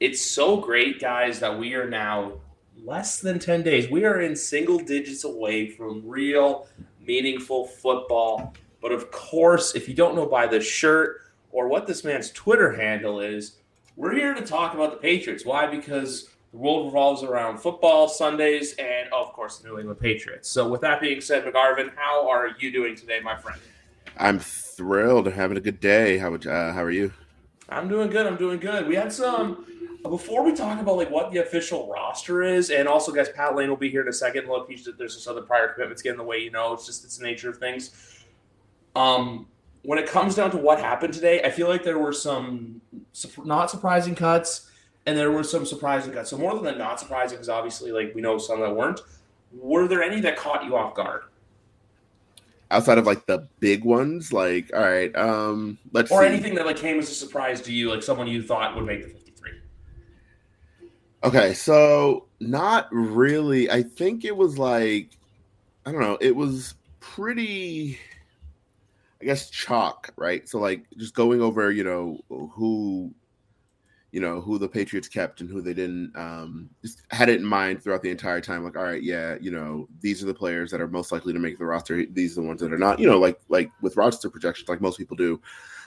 it's so great, guys, that we are now less than 10 days. We are in single digits away from real, meaningful football. But of course, if you don't know by the shirt or what this man's Twitter handle is, we're here to talk about the Patriots. Why? Because the world revolves around football, Sundays, and of course, the New England Patriots. So, with that being said, McGarvin, how are you doing today, my friend? I'm thrilled, having a good day. How would, uh, how are you? I'm doing good. I'm doing good. We had some before we talk about like what the official roster is, and also, guys, Pat Lane will be here in a second. Look, he's there's just other prior commitments getting in the way. You know, it's just it's the nature of things. Um, when it comes down to what happened today, I feel like there were some not surprising cuts, and there were some surprising cuts. So more than the not surprising, because obviously, like we know some that weren't. Were there any that caught you off guard? outside of like the big ones like all right um let's or see. anything that like came as a surprise to you like someone you thought would make the Okay, so not really. I think it was like I don't know, it was pretty I guess chalk, right? So like just going over, you know, who you know, who the Patriots kept and who they didn't um just had it in mind throughout the entire time like all right, yeah, you know, these are the players that are most likely to make the roster. These are the ones that are not, you know, like like with roster projections like most people do.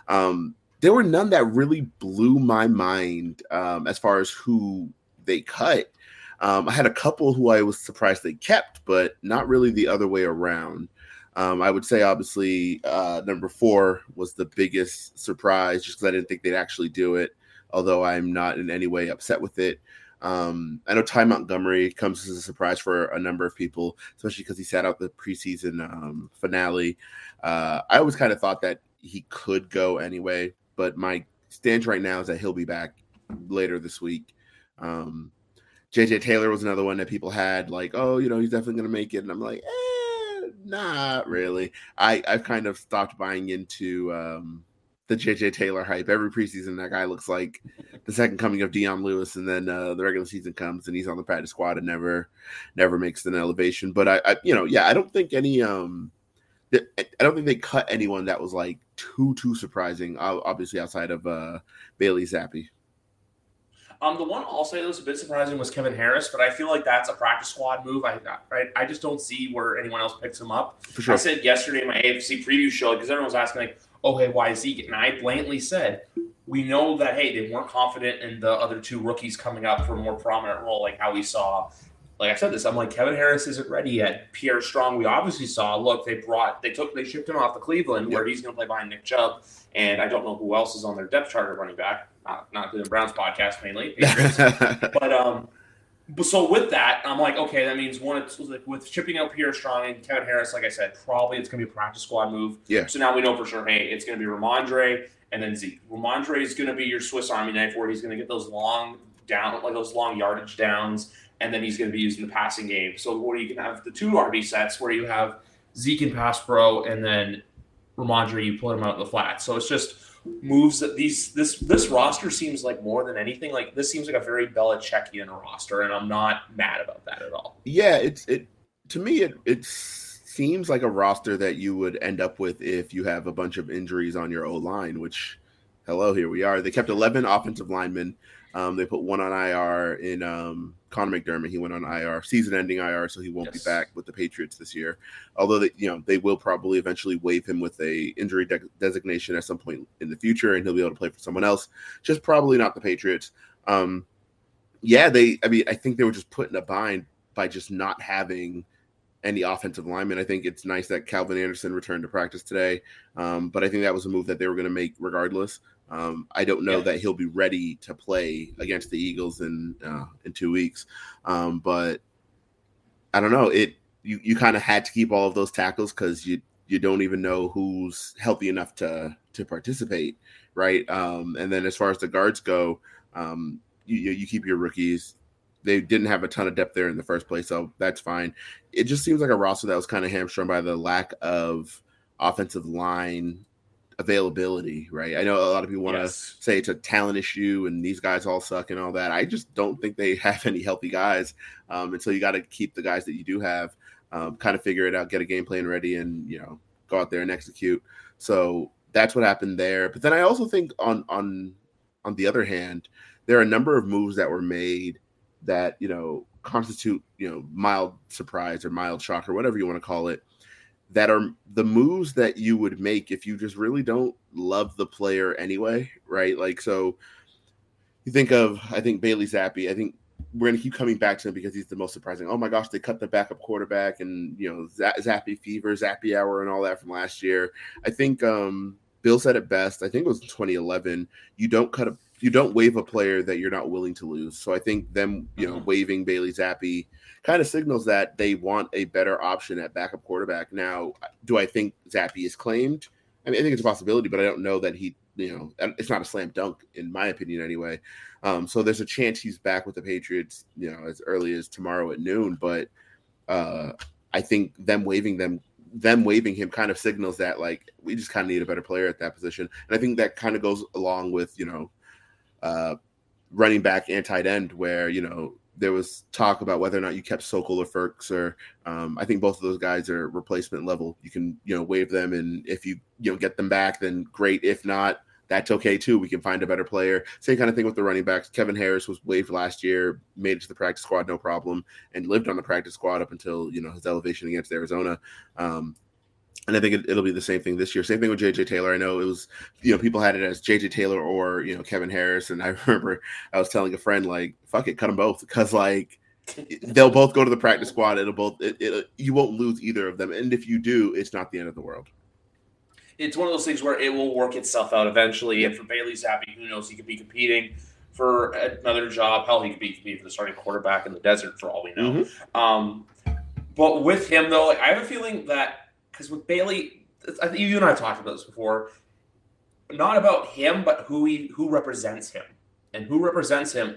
Um there were none that really blew my mind um, as far as who they cut. Um, I had a couple who I was surprised they kept, but not really the other way around. Um, I would say, obviously, uh, number four was the biggest surprise just because I didn't think they'd actually do it, although I'm not in any way upset with it. Um, I know Ty Montgomery comes as a surprise for a number of people, especially because he sat out the preseason um, finale. Uh, I always kind of thought that he could go anyway, but my stance right now is that he'll be back later this week. Um, JJ Taylor was another one that people had like, oh, you know, he's definitely going to make it, and I'm like, eh, not really. I I've kind of stopped buying into um, the JJ Taylor hype. Every preseason, that guy looks like the second coming of Dion Lewis, and then uh, the regular season comes and he's on the practice squad and never never makes an elevation. But I, I you know, yeah, I don't think any um. I don't think they cut anyone that was like too too surprising. Obviously, outside of uh, Bailey Zappe. Um, the one I'll say that was a bit surprising was Kevin Harris, but I feel like that's a practice squad move. I right, I just don't see where anyone else picks him up. For sure. I said yesterday in my AFC preview show because everyone was asking like, "Oh, hey, why is Zeke?" And I blatantly said, "We know that hey, they weren't confident in the other two rookies coming up for a more prominent role, like how we saw." Like I said this, I'm like Kevin Harris isn't ready yet. Pierre Strong, we obviously saw. Look, they brought, they took, they shipped him off to Cleveland, yep. where he's going to play behind Nick Chubb, and I don't know who else is on their depth chart of running back not not doing Browns podcast mainly, but um, but so with that, I'm like, okay, that means one, it's like with shipping out Pierre Strong and Kevin Harris, like I said, probably it's gonna be a practice squad move. Yeah. So now we know for sure, hey, it's gonna be Rhamondre and then Zeke. Rhamondre is gonna be your Swiss Army knife, where he's gonna get those long down, like those long yardage downs, and then he's gonna be used in the passing game. So where you can have the two RB sets, where you have Zeke and pass pro, and then Rhamondre, you put him out in the flat. So it's just moves that these this this roster seems like more than anything like this seems like a very Belichickian roster, and I'm not mad about that at all. Yeah, it's it to me it it seems like a roster that you would end up with if you have a bunch of injuries on your O line. Which, hello, here we are. They kept 11 offensive linemen. Um, they put one on IR in um, Connor McDermott. He went on IR, season-ending IR, so he won't yes. be back with the Patriots this year. Although they, you know, they will probably eventually waive him with a injury de- designation at some point in the future, and he'll be able to play for someone else. Just probably not the Patriots. Um, yeah, they. I mean, I think they were just put in a bind by just not having any offensive linemen. I think it's nice that Calvin Anderson returned to practice today, um, but I think that was a move that they were going to make regardless. Um, I don't know yeah. that he'll be ready to play against the Eagles in uh, in two weeks, um, but I don't know. It you you kind of had to keep all of those tackles because you you don't even know who's healthy enough to to participate, right? Um, and then as far as the guards go, um, you you keep your rookies. They didn't have a ton of depth there in the first place, so that's fine. It just seems like a roster that was kind of hamstrung by the lack of offensive line availability, right? I know a lot of people want to yes. say it's a talent issue and these guys all suck and all that. I just don't think they have any healthy guys. Um, and so you got to keep the guys that you do have, um, kind of figure it out, get a game plan ready, and you know go out there and execute. So that's what happened there. But then I also think on on on the other hand, there are a number of moves that were made that you know constitute you know mild surprise or mild shock or whatever you want to call it that are the moves that you would make if you just really don't love the player anyway, right? Like so you think of I think Bailey Zappe, I think we're going to keep coming back to him because he's the most surprising. Oh my gosh, they cut the backup quarterback and you know Zappe fever, Zappe hour, and all that from last year. I think um, Bill said it best. I think it was 2011. You don't cut a you don't waive a player that you're not willing to lose. So I think them you know mm-hmm. waiving Bailey Zappe kind of signals that they want a better option at backup quarterback. Now, do I think Zappe is claimed? I mean, I think it's a possibility, but I don't know that he you know, it's not a slam dunk in my opinion anyway. Um, so there's a chance he's back with the Patriots, you know, as early as tomorrow at noon. But uh, I think them waiving them them waiving him kind of signals that like we just kind of need a better player at that position. And I think that kind of goes along with, you know, uh, running back and tight end where, you know, there was talk about whether or not you kept Sokol or Ferks, or um, I think both of those guys are replacement level. You can you know waive them, and if you you know get them back, then great. If not, that's okay too. We can find a better player. Same kind of thing with the running backs. Kevin Harris was waived last year, made it to the practice squad no problem, and lived on the practice squad up until you know his elevation against Arizona. Um, and I think it, will be the same thing this year. Same thing with JJ Taylor. I know it was, you know, people had it as JJ Taylor or you know Kevin Harris, and I remember I was telling a friend like, "Fuck it, cut them both," because like they'll both go to the practice squad. It'll both it, it, you won't lose either of them, and if you do, it's not the end of the world it's one of those things where it will work itself out eventually. And for Bailey Zappe, who knows, he could be competing for another job. Hell, he could be competing for the starting quarterback in the desert for all we know. Mm-hmm. Um, but with him, though, like, I have a feeling that because with Bailey, I think you and I talked about this before. Not about him, but who he who represents him, and who represents him.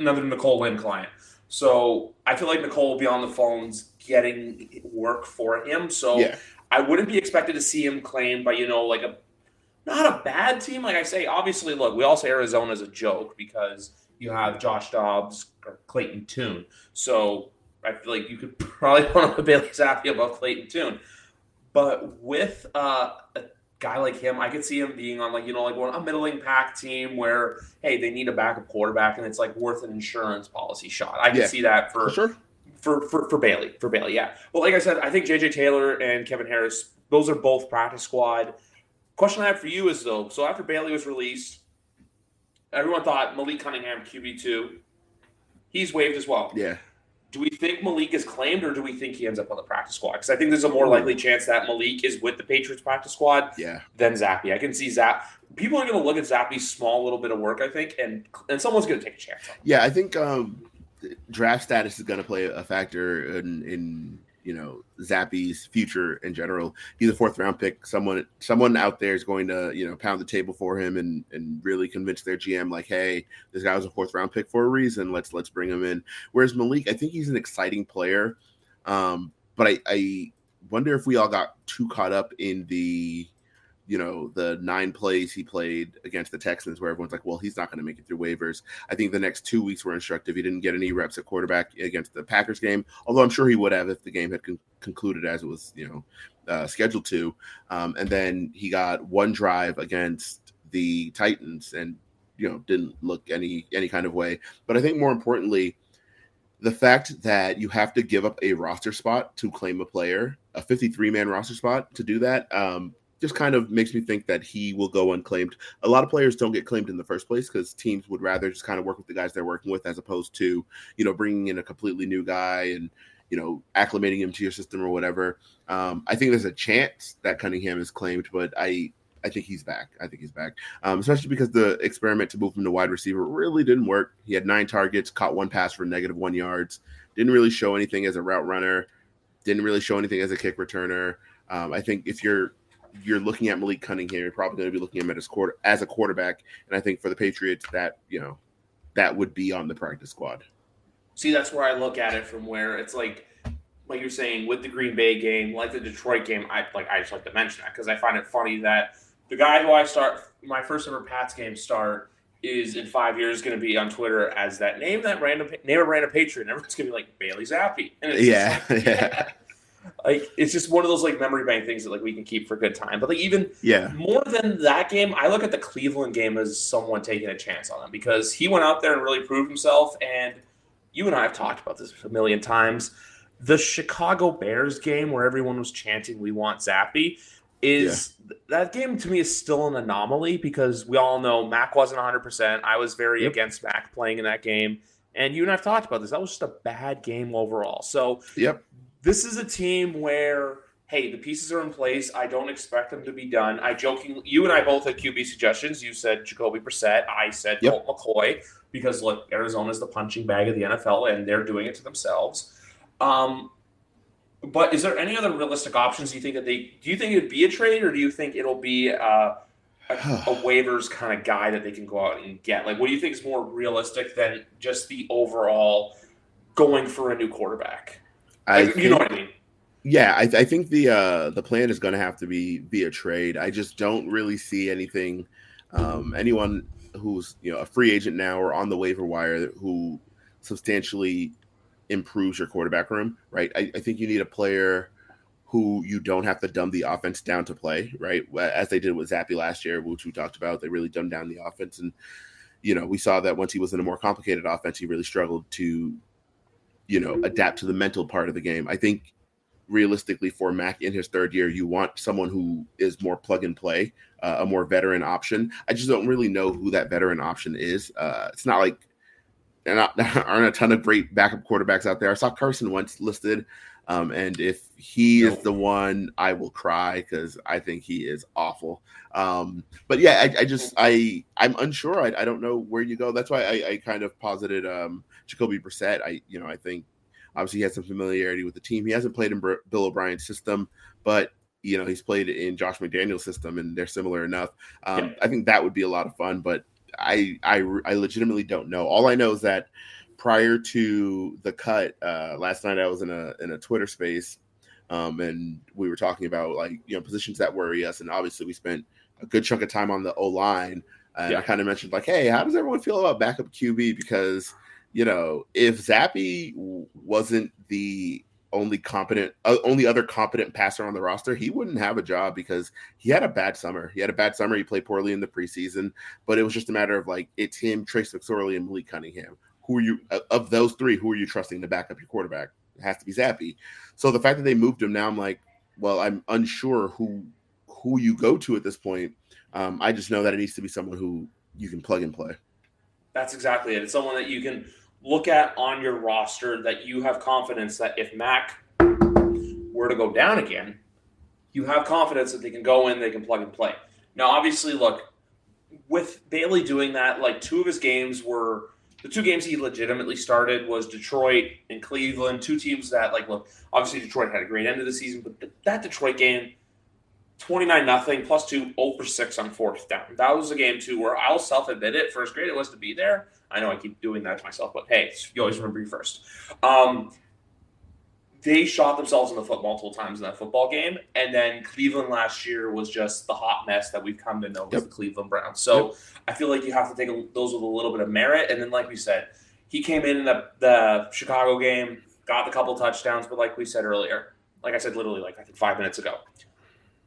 Another Nicole Lynn client. So I feel like Nicole will be on the phones getting work for him. So yeah. I wouldn't be expected to see him claimed by you know like a not a bad team. Like I say, obviously, look, we all say Arizona is a joke because you have Josh Dobbs or Clayton Tune. So I feel like you could probably put on Bailey Zappe above Clayton Tune. But with uh, a guy like him, I could see him being on like you know like a middling pack team where hey they need a backup quarterback and it's like worth an insurance policy shot. I can yeah, see that for, for sure for, for, for Bailey. For Bailey, yeah. Well, like I said, I think JJ Taylor and Kevin Harris, those are both practice squad. Question I have for you is though, so after Bailey was released, everyone thought Malik Cunningham QB two. He's waived as well. Yeah. Do we think Malik is claimed, or do we think he ends up on the practice squad? Because I think there's a more likely chance that Malik is with the Patriots practice squad yeah. than Zappe. I can see Zappe. People are going to look at Zappe's small little bit of work, I think, and and someone's going to take a chance. Yeah, I think um, draft status is going to play a factor in, in you know Zappe's future in general. He's a fourth round pick. Someone someone out there is going to you know pound the table for him and and really convince their GM like, hey, this guy was a fourth round pick for a reason. Let's let's bring him in. Whereas Malik, I think he's an exciting player, um, but I, I wonder if we all got too caught up in the you know the nine plays he played against the Texans, where everyone's like, "Well, he's not going to make it through waivers." I think the next two weeks were instructive. He didn't get any reps at quarterback against the Packers game, although I'm sure he would have if the game had con- concluded as it was, you know, uh, scheduled to. Um, and then he got one drive against the Titans, and you know, didn't look any any kind of way. But I think more importantly, the fact that you have to give up a roster spot to claim a player, a 53 man roster spot to do that, um, just kind of makes me think that he will go unclaimed. A lot of players don't get claimed in the first place because teams would rather just kind of work with the guys they're working with as opposed to, you know, bringing in a completely new guy and, you know, acclimating him to your system or whatever. Um, I think there's a chance that Cunningham is claimed, but I I think he's back. I think he's back, um, especially because the experiment to move him to wide receiver really didn't work. He had nine targets, caught one pass for negative one yards, didn't really show anything as a route runner, didn't really show anything as a kick returner. Um, I think if you're you're looking at Malik Cunningham, you're probably going to be looking at him as quarter as a quarterback, and I think for the Patriots, that you know, that would be on the practice squad. See, that's where I look at it from where it's like, like you're saying with the Green Bay game, like the Detroit game. I like I just like to mention that because I find it funny that the guy who I start my first ever Pats game start is in five years going to be on Twitter as that name that random name a random patriot, and everyone's going to be like Bailey Zappe. yeah, like, yeah. Like it's just one of those like memory bank things that like we can keep for good time. But like even yeah, more than that game, I look at the Cleveland game as someone taking a chance on him because he went out there and really proved himself. And you and I have talked about this a million times. The Chicago Bears game where everyone was chanting "We want Zappe" is yeah. that game to me is still an anomaly because we all know Mac wasn't 100. percent I was very yep. against Mac playing in that game. And you and I've talked about this. That was just a bad game overall. So, yep this is a team where hey, the pieces are in place. I don't expect them to be done. I jokingly, You and I both had QB suggestions. You said Jacoby Brissett. I said yep. Colt McCoy because look, Arizona's the punching bag of the NFL, and they're doing it to themselves. Um, but is there any other realistic options you think that they? Do you think it'd be a trade, or do you think it'll be uh, a, a waivers kind of guy that they can go out and get? Like, what do you think is more realistic than just the overall going for a new quarterback? I think, you know what I mean. Yeah, I, I think the uh, the plan is going to have to be be a trade. I just don't really see anything. Um, anyone who's you know a free agent now or on the waiver wire who substantially improves your quarterback room, right? I, I think you need a player who you don't have to dumb the offense down to play, right? As they did with Zappe last year, which we talked about, they really dumbed down the offense, and you know we saw that once he was in a more complicated offense, he really struggled to you know, adapt to the mental part of the game. I think realistically for Mac in his third year, you want someone who is more plug and play, uh, a more veteran option. I just don't really know who that veteran option is. Uh, it's not like there aren't a ton of great backup quarterbacks out there. I saw Carson Wentz listed, um, and if he is the one, I will cry because I think he is awful. Um, but yeah, I, I, just I I'm unsure. I, I don't know where you go. That's why I, I kind of posited um, Jacoby Brissett. I you know I think obviously he has some familiarity with the team. He hasn't played in Bill O'Brien's system, but you know he's played in Josh McDaniel's system, and they're similar enough. Um, yeah. I think that would be a lot of fun, but I, I I legitimately don't know. All I know is that prior to the cut uh, last night, I was in a in a Twitter space, um, and we were talking about like you know positions that worry us, and obviously we spent a good chunk of time on the O line. And yeah. I kind of mentioned like, hey, how does everyone feel about backup QB? Because you know, if Zappe wasn't the only competent, uh, only other competent passer on the roster, he wouldn't have a job because he had a bad summer. He had a bad summer. He played poorly in the preseason, but it was just a matter of like it's him, Trace McSorley, and Malik Cunningham. Who are you uh, of those three? Who are you trusting to back up your quarterback? It has to be Zappe. So the fact that they moved him now, I'm like, well, I'm unsure who who you go to at this point. Um, I just know that it needs to be someone who you can plug and play. That's exactly it. It's someone that you can look at on your roster that you have confidence that if Mac were to go down again, you have confidence that they can go in, they can plug and play. Now, obviously, look, with Bailey doing that, like two of his games were the two games he legitimately started was Detroit and Cleveland, two teams that like look, obviously Detroit had a great end of the season, but that Detroit game 29 nothing plus two, 0 for 6 on fourth down. That was a game too where I'll self admit it. First grade it was to be there. I know I keep doing that to myself, but hey, you always remember you first. Um, they shot themselves in the foot multiple times in that football game, and then Cleveland last year was just the hot mess that we've come to know yep. as the Cleveland Browns. So yep. I feel like you have to take a, those with a little bit of merit, and then like we said, he came in, in the, the Chicago game, got the couple touchdowns, but like we said earlier, like I said, literally like I think five minutes ago,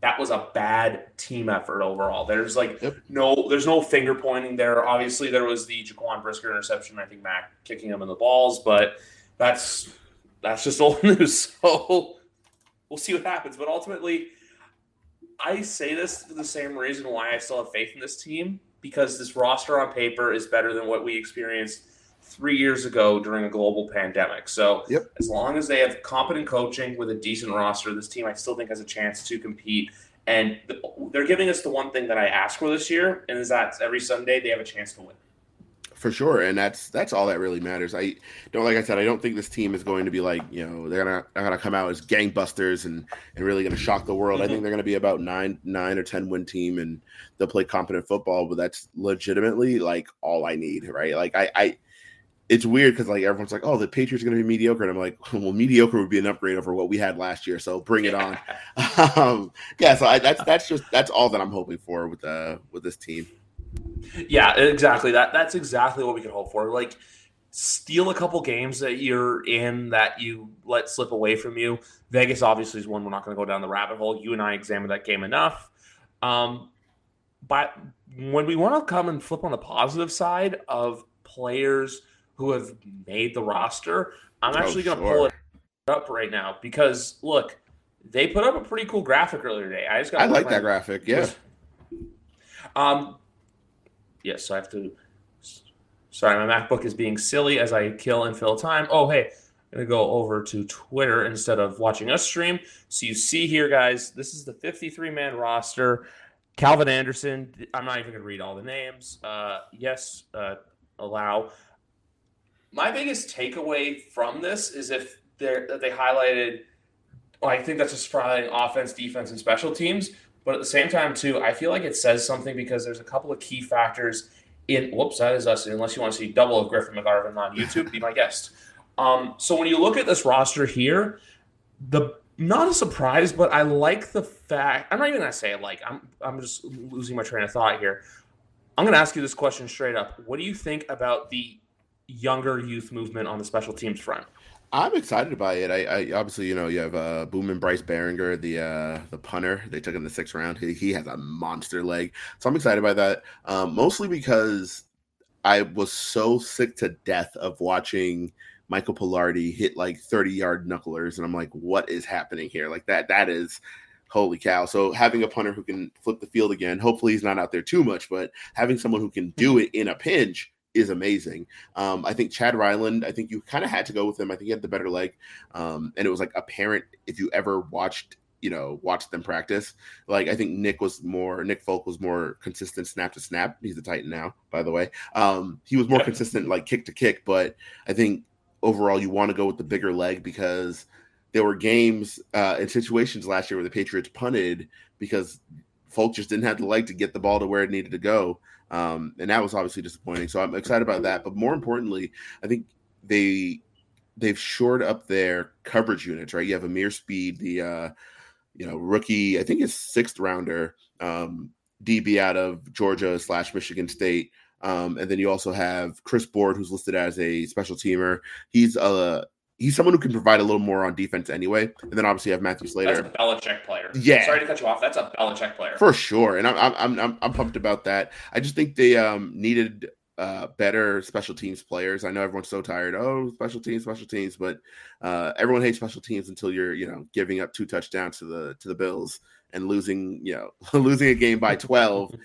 that was a bad team effort overall. There's like yep. no, there's no finger pointing there. Obviously, there was the Jaquan Brisker interception. I think Mac kicking him in the balls, but that's that's just old news. So we'll see what happens. But ultimately, I say this for the same reason why I still have faith in this team because this roster on paper is better than what we experienced three years ago during a global pandemic. So yep. as long as they have competent coaching with a decent roster, this team I still think has a chance to compete. And they're giving us the one thing that I asked for this year, and is that every Sunday they have a chance to win. For sure, and that's that's all that really matters. I don't like I said, I don't think this team is going to be like you know they're gonna they're gonna come out as gangbusters and and really gonna shock the world. Mm-hmm. I think they're gonna be about nine nine or ten win team, and they'll play competent football. But that's legitimately like all I need, right? Like I I it's weird because like everyone's like, oh, the Patriots are going to be mediocre, and I'm like, well, mediocre would be an upgrade over what we had last year, so bring it on. um, yeah, so I, that's that's just that's all that I'm hoping for with uh with this team. Yeah, exactly. That that's exactly what we can hope for. Like steal a couple games that you're in that you let slip away from you. Vegas obviously is one we're not going to go down the rabbit hole. You and I examined that game enough. Um, but when we want to come and flip on the positive side of players who have made the roster, I'm oh, actually oh, going to sure. pull it up right now because look, they put up a pretty cool graphic earlier today. I just got. I like that graphic. Yeah. Um. Yes, so I have to Sorry, my MacBook is being silly as I kill and fill time. Oh, hey, I'm going to go over to Twitter instead of watching us stream. So you see here, guys, this is the 53 man roster. Calvin Anderson, I'm not even going to read all the names. Uh, yes, uh, allow. My biggest takeaway from this is if they they highlighted, well, I think that's just probably offense, defense, and special teams. But at the same time, too, I feel like it says something because there's a couple of key factors in whoops, that is us. Unless you want to see double of Griffin McGarvin on YouTube, be my guest. Um, so when you look at this roster here, the not a surprise, but I like the fact. I'm not even gonna say like. I'm I'm just losing my train of thought here. I'm gonna ask you this question straight up. What do you think about the younger youth movement on the special teams front? I'm excited by it. I, I obviously, you know, you have uh, Boomin Bryce Baringer, the uh, the punter. They took him in the sixth round. He, he has a monster leg, so I'm excited by that. Um, mostly because I was so sick to death of watching Michael Palardy hit like 30 yard knucklers, and I'm like, what is happening here? Like that. That is holy cow. So having a punter who can flip the field again, hopefully he's not out there too much, but having someone who can do it in a pinch is amazing. Um, I think Chad Ryland, I think you kind of had to go with him. I think he had the better leg. Um, and it was like apparent if you ever watched, you know, watched them practice. Like I think Nick was more, Nick Folk was more consistent snap to snap. He's a Titan now, by the way. Um, he was more consistent like kick to kick, but I think overall you want to go with the bigger leg because there were games uh, and situations last year where the Patriots punted because Folk just didn't have the leg to get the ball to where it needed to go. Um, and that was obviously disappointing. So I'm excited about that. But more importantly, I think they they've shored up their coverage units, right? You have Ameer Speed, the uh, you know, rookie, I think it's sixth rounder, um, DB out of Georgia slash Michigan State. Um, and then you also have Chris Board, who's listed as a special teamer. He's a he's someone who can provide a little more on defense anyway. And then obviously you have Matthew Slater. That's a Belichick player. Yeah. Sorry to cut you off. That's a Belichick player. For sure. And I'm I'm I'm, I'm pumped about that. I just think they um needed uh better special teams players. I know everyone's so tired. Oh, special teams, special teams, but uh everyone hates special teams until you're, you know, giving up two touchdowns to the to the Bills and losing, you know, losing a game by 12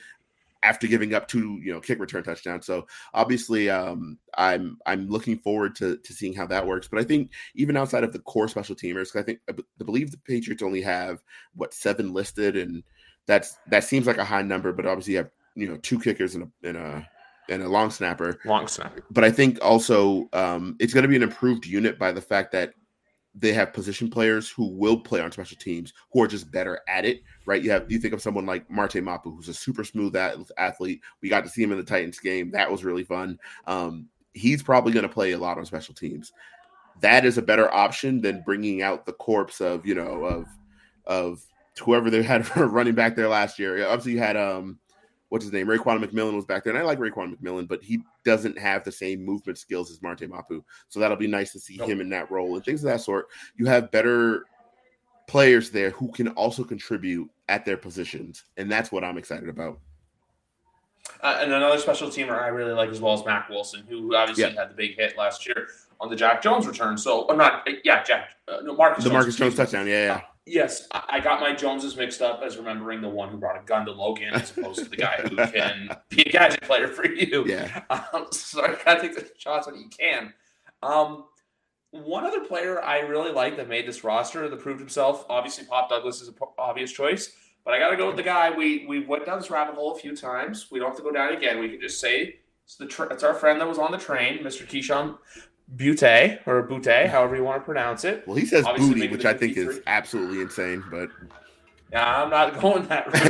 after giving up two, you know, kick return touchdowns. So obviously, um, I'm I'm looking forward to to seeing how that works. But I think even outside of the core special teamers, I think I believe the Patriots only have what seven listed, and that's that seems like a high number. But obviously, you have you know two kickers and a, and a and a long snapper. Long snapper. But I think also um, it's going to be an improved unit by the fact that they have position players who will play on special teams who are just better at it, right? You have you think of someone like Marte Mapu, who's a super smooth athlete. We got to see him in the Titans game. That was really fun. Um, he's probably going to play a lot on special teams. That is a better option than bringing out the corpse of you know of of whoever they had running back there last year. Obviously, you had um what's his name? Raekwon McMillan was back there, and I like Raekwon McMillan, but he doesn't have the same movement skills as Marte Mapu. So that'll be nice to see nope. him in that role and things of that sort. You have better players there who can also contribute at their positions, and that's what I'm excited about. Uh, and another special teamer I really like as well as Mack Wilson, who obviously yeah. had the big hit last year on the Jack Jones return. So, or not, yeah, Jack, uh, no, Marcus. The Jones, Marcus Jones touchdown, yeah, yeah. Uh, Yes, I got my Joneses mixed up as remembering the one who brought a gun to Logan as opposed to the guy who can be a gadget player for you. Yeah. Um, so I gotta take the shots when you can. Um, one other player I really like that made this roster that proved himself. Obviously, Pop Douglas is an obvious choice, but I got to go with the guy we we went down this rabbit hole a few times. We don't have to go down again. We can just say it's the tra- it's our friend that was on the train, Mr. Kayshon Butte or Butte, however you want to pronounce it. Well, he says Obviously booty, which I think is absolutely insane, but yeah, I'm not going that route.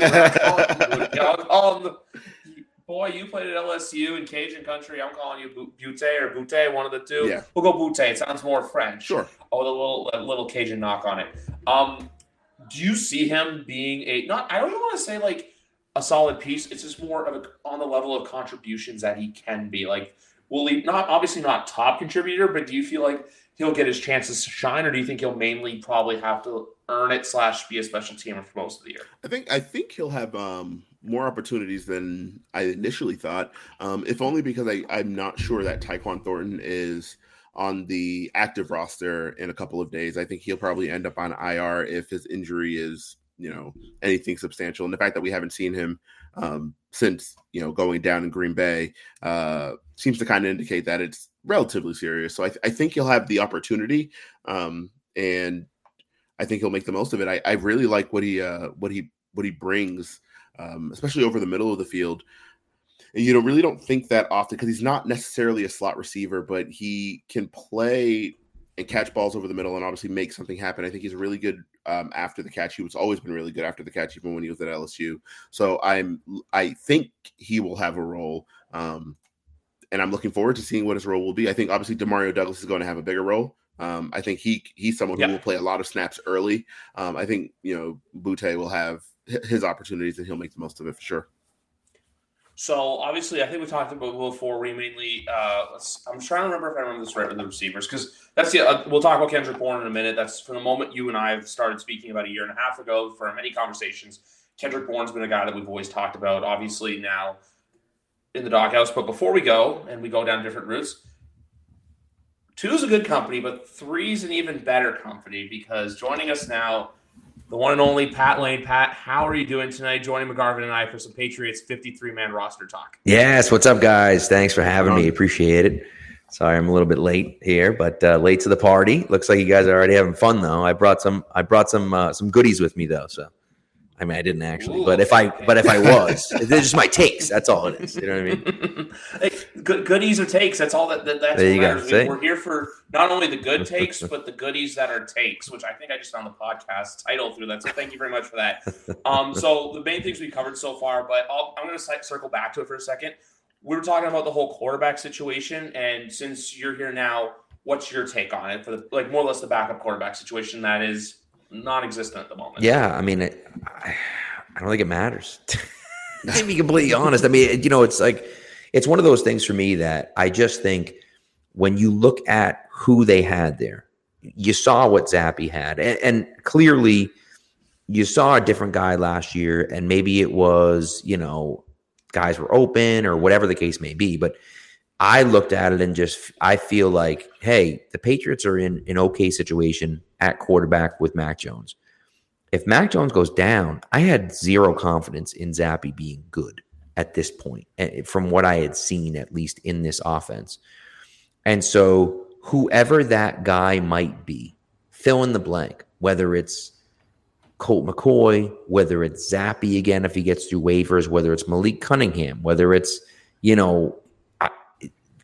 The, boy, you played at LSU in Cajun country. I'm calling you Butte or Butte, one of the two. Yeah. We'll go Butte. It sounds more French. Sure. Oh, the little a little Cajun knock on it. Um, do you see him being a not? I don't even want to say like a solid piece. It's just more of a on the level of contributions that he can be. Like will he not obviously not top contributor, but do you feel like he'll get his chances to shine, or do you think he'll mainly probably have to earn it slash be a special teamer for most of the year? I think I think he'll have um, more opportunities than I initially thought. Um, if only because I, I'm not sure that Tyquan Thornton is on the active roster in a couple of days. I think he'll probably end up on IR if his injury is, you know, anything substantial. And the fact that we haven't seen him um, since, you know, going down in Green Bay uh, seems to kind of indicate that it's relatively serious. So I, th- I think he'll have the opportunity, um, and I think he'll make the most of it. I, I really like what he uh, what he what he brings, um, especially over the middle of the field And you know really don't think that often because he's not necessarily a slot receiver, but he can play and catch balls over the middle and obviously make something happen. I think he's really good um, after the catch. He was always been really good after the catch, even when he was at LSU. So I'm I think he will have a role. Um, and I'm looking forward to seeing what his role will be. I think obviously Demario Douglas is going to have a bigger role. Um, I think he he's someone who will play a lot of snaps early. Um, I think you know Boutte will have his opportunities and he'll make the most of it for sure. So obviously, I think we talked about before. We mainly, uh, I'm trying to remember if I remember this right with the receivers because that's the. Uh, we'll talk about Kendrick Bourne in a minute. That's from the moment you and I have started speaking about a year and a half ago. For many conversations, Kendrick Bourne's been a guy that we've always talked about. Obviously now in the doghouse. But before we go and we go down different routes, two is a good company, but three is an even better company because joining us now the one and only Pat Lane. Pat, how are you doing tonight? Joining McGarvin and I for some Patriots 53 man roster talk. Yes. What's up, guys? Thanks for having me. Appreciate it. Sorry, I'm a little bit late here, but uh, late to the party. Looks like you guys are already having fun, though. I brought some. I brought some uh, some goodies with me, though. So I mean, I didn't actually, Ooh, but if I, but if I was, they're just my takes. That's all it is. You know what I mean? hey, good, goodies or takes. That's all that. that that's there you go. We, we're here for not only the good takes, but the goodies that are takes, which I think I just found the podcast title through that. So thank you very much for that. Um, so the main things we covered so far, but i am going to circle back to it for a second. We were talking about the whole quarterback situation, and since you're here now, what's your take on it for the like more or less the backup quarterback situation that is non-existent at the moment. Yeah, I mean, it, I, I don't think it matters. to be completely honest, I mean, you know, it's like it's one of those things for me that I just think when you look at who they had there, you saw what Zappe had, and, and clearly you saw a different guy last year, and maybe it was you know guys were open or whatever the case may be, but. I looked at it and just I feel like, hey, the Patriots are in an okay situation at quarterback with Mac Jones. If Mac Jones goes down, I had zero confidence in Zappe being good at this point, eh, from what I had seen, at least in this offense. And so, whoever that guy might be, fill in the blank, whether it's Colt McCoy, whether it's Zappe again if he gets through waivers, whether it's Malik Cunningham, whether it's, you know,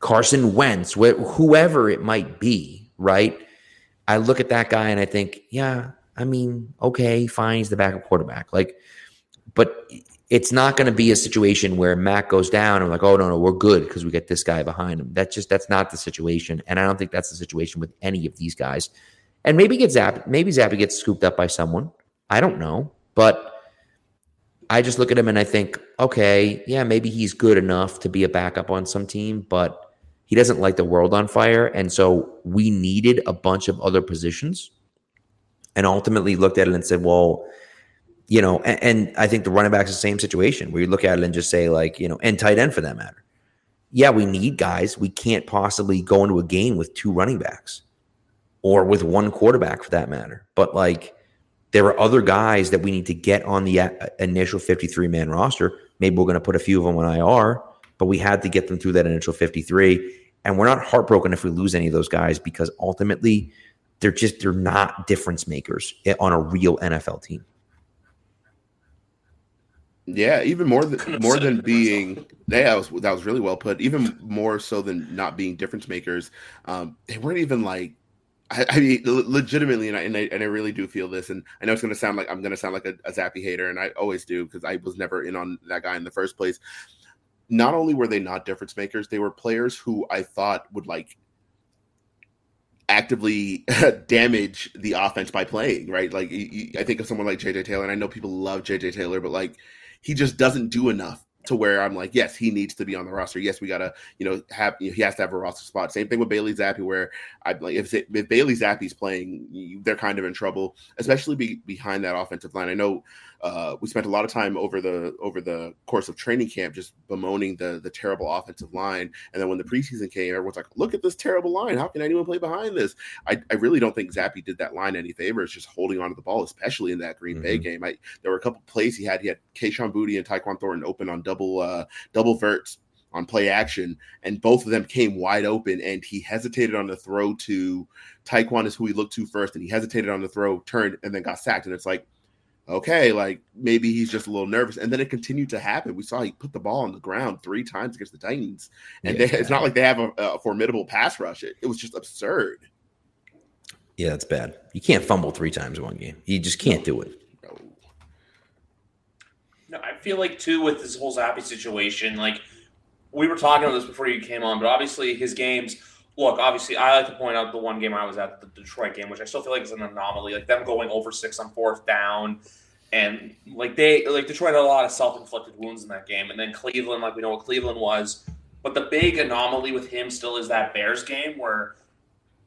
Carson Wentz, whoever it might be, right? I look at that guy and I think, yeah, I mean, okay, fine, he's the backup quarterback. Like, but it's not going to be a situation where Mac goes down and we're like, oh no, no, we're good because we get this guy behind him. That's just that's not the situation, and I don't think that's the situation with any of these guys. And maybe get Zappe, maybe Zappe gets scooped up by someone. I don't know, but I just look at him and I think, okay, yeah, maybe he's good enough to be a backup on some team, but he doesn't light the world on fire. And so we needed a bunch of other positions and ultimately looked at it and said, well, you know, and, and I think the running back's the same situation where you look at it and just say, like, you know, and tight end for that matter. Yeah, we need guys. We can't possibly go into a game with two running backs or with one quarterback for that matter. But like, there are other guys that we need to get on the initial 53 man roster. Maybe we're going to put a few of them on IR but we had to get them through that initial 53. And we're not heartbroken if we lose any of those guys because ultimately they're just they're not difference makers on a real NFL team. Yeah, even more than more than being yeah, that was that was really well put. Even more so than not being difference makers, um, they weren't even like I, I mean, legitimately, and I, and I, and I really do feel this, and I know it's going to sound like I'm going to sound like a, a Zappe hater, and I always do because I was never in on that guy in the first place not only were they not difference makers, they were players who I thought would like actively damage the offense by playing, right? Like I think of someone like JJ Taylor, and I know people love JJ Taylor, but like he just doesn't do enough to where I'm like, yes, he needs to be on the roster. Yes, we gotta, you know, have you know, he has to have a roster spot. Same thing with Bailey Zappe, where I like if if Bailey Zappe's playing, they're kind of in trouble, especially be, behind that offensive line. I know uh, we spent a lot of time over the over the course of training camp just bemoaning the the terrible offensive line, and then when the preseason came, everyone's like, "Look at this terrible line! How can anyone play behind this?" I, I really don't think Zappe did that line any favors, just holding onto the ball, especially in that Green mm-hmm. Bay game. I there were a couple plays he had. He had Kayshon Booty and Tyquan Thornton open on double uh, double verts on play action, and both of them came wide open. And he hesitated on the throw to Tyquan is who he looked to first, and he hesitated on the throw, turned, and then got sacked. And it's like okay, like maybe he's just a little nervous. And then it continued to happen. We saw he put the ball on the ground three times against the Titans. And yeah. they, it's not like they have a, a formidable pass rush. It, it, was just absurd. Yeah, that's bad. You can't fumble three times in one game. You just can't do it. No. no, I feel like too with this whole Zappe situation, like we were talking about this before you came on, but obviously his games – look, obviously, I like to point out the one game I was at, the Detroit game, which I still feel like is an anomaly. Like them going over six on fourth down, and like they like Detroit had a lot of self inflicted wounds in that game, and then Cleveland, like we know what Cleveland was. But the big anomaly with him still is that Bears game where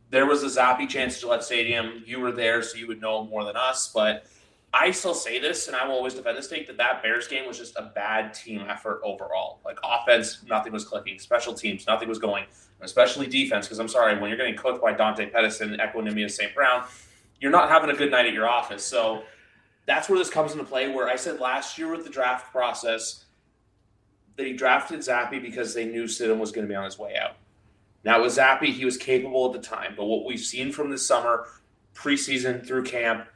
there was a zappy chance at Gillette Stadium. You were there, so you would know more than us, but I still say this, and I will always defend this take that that Bears game was just a bad team effort overall. Like offense, nothing was clicking. Special teams, nothing was going. Especially defense, because I'm sorry, when you're getting cooked by Dante Pettis and Equanimeous St. Brown, you're not having a good night at your office. So that's where this comes into play. Where I said last year with the draft process, they drafted Zappe because they knew Stidham was going to be on his way out. Now with Zappe, he was capable at the time, but what we've seen from this summer, preseason through camp,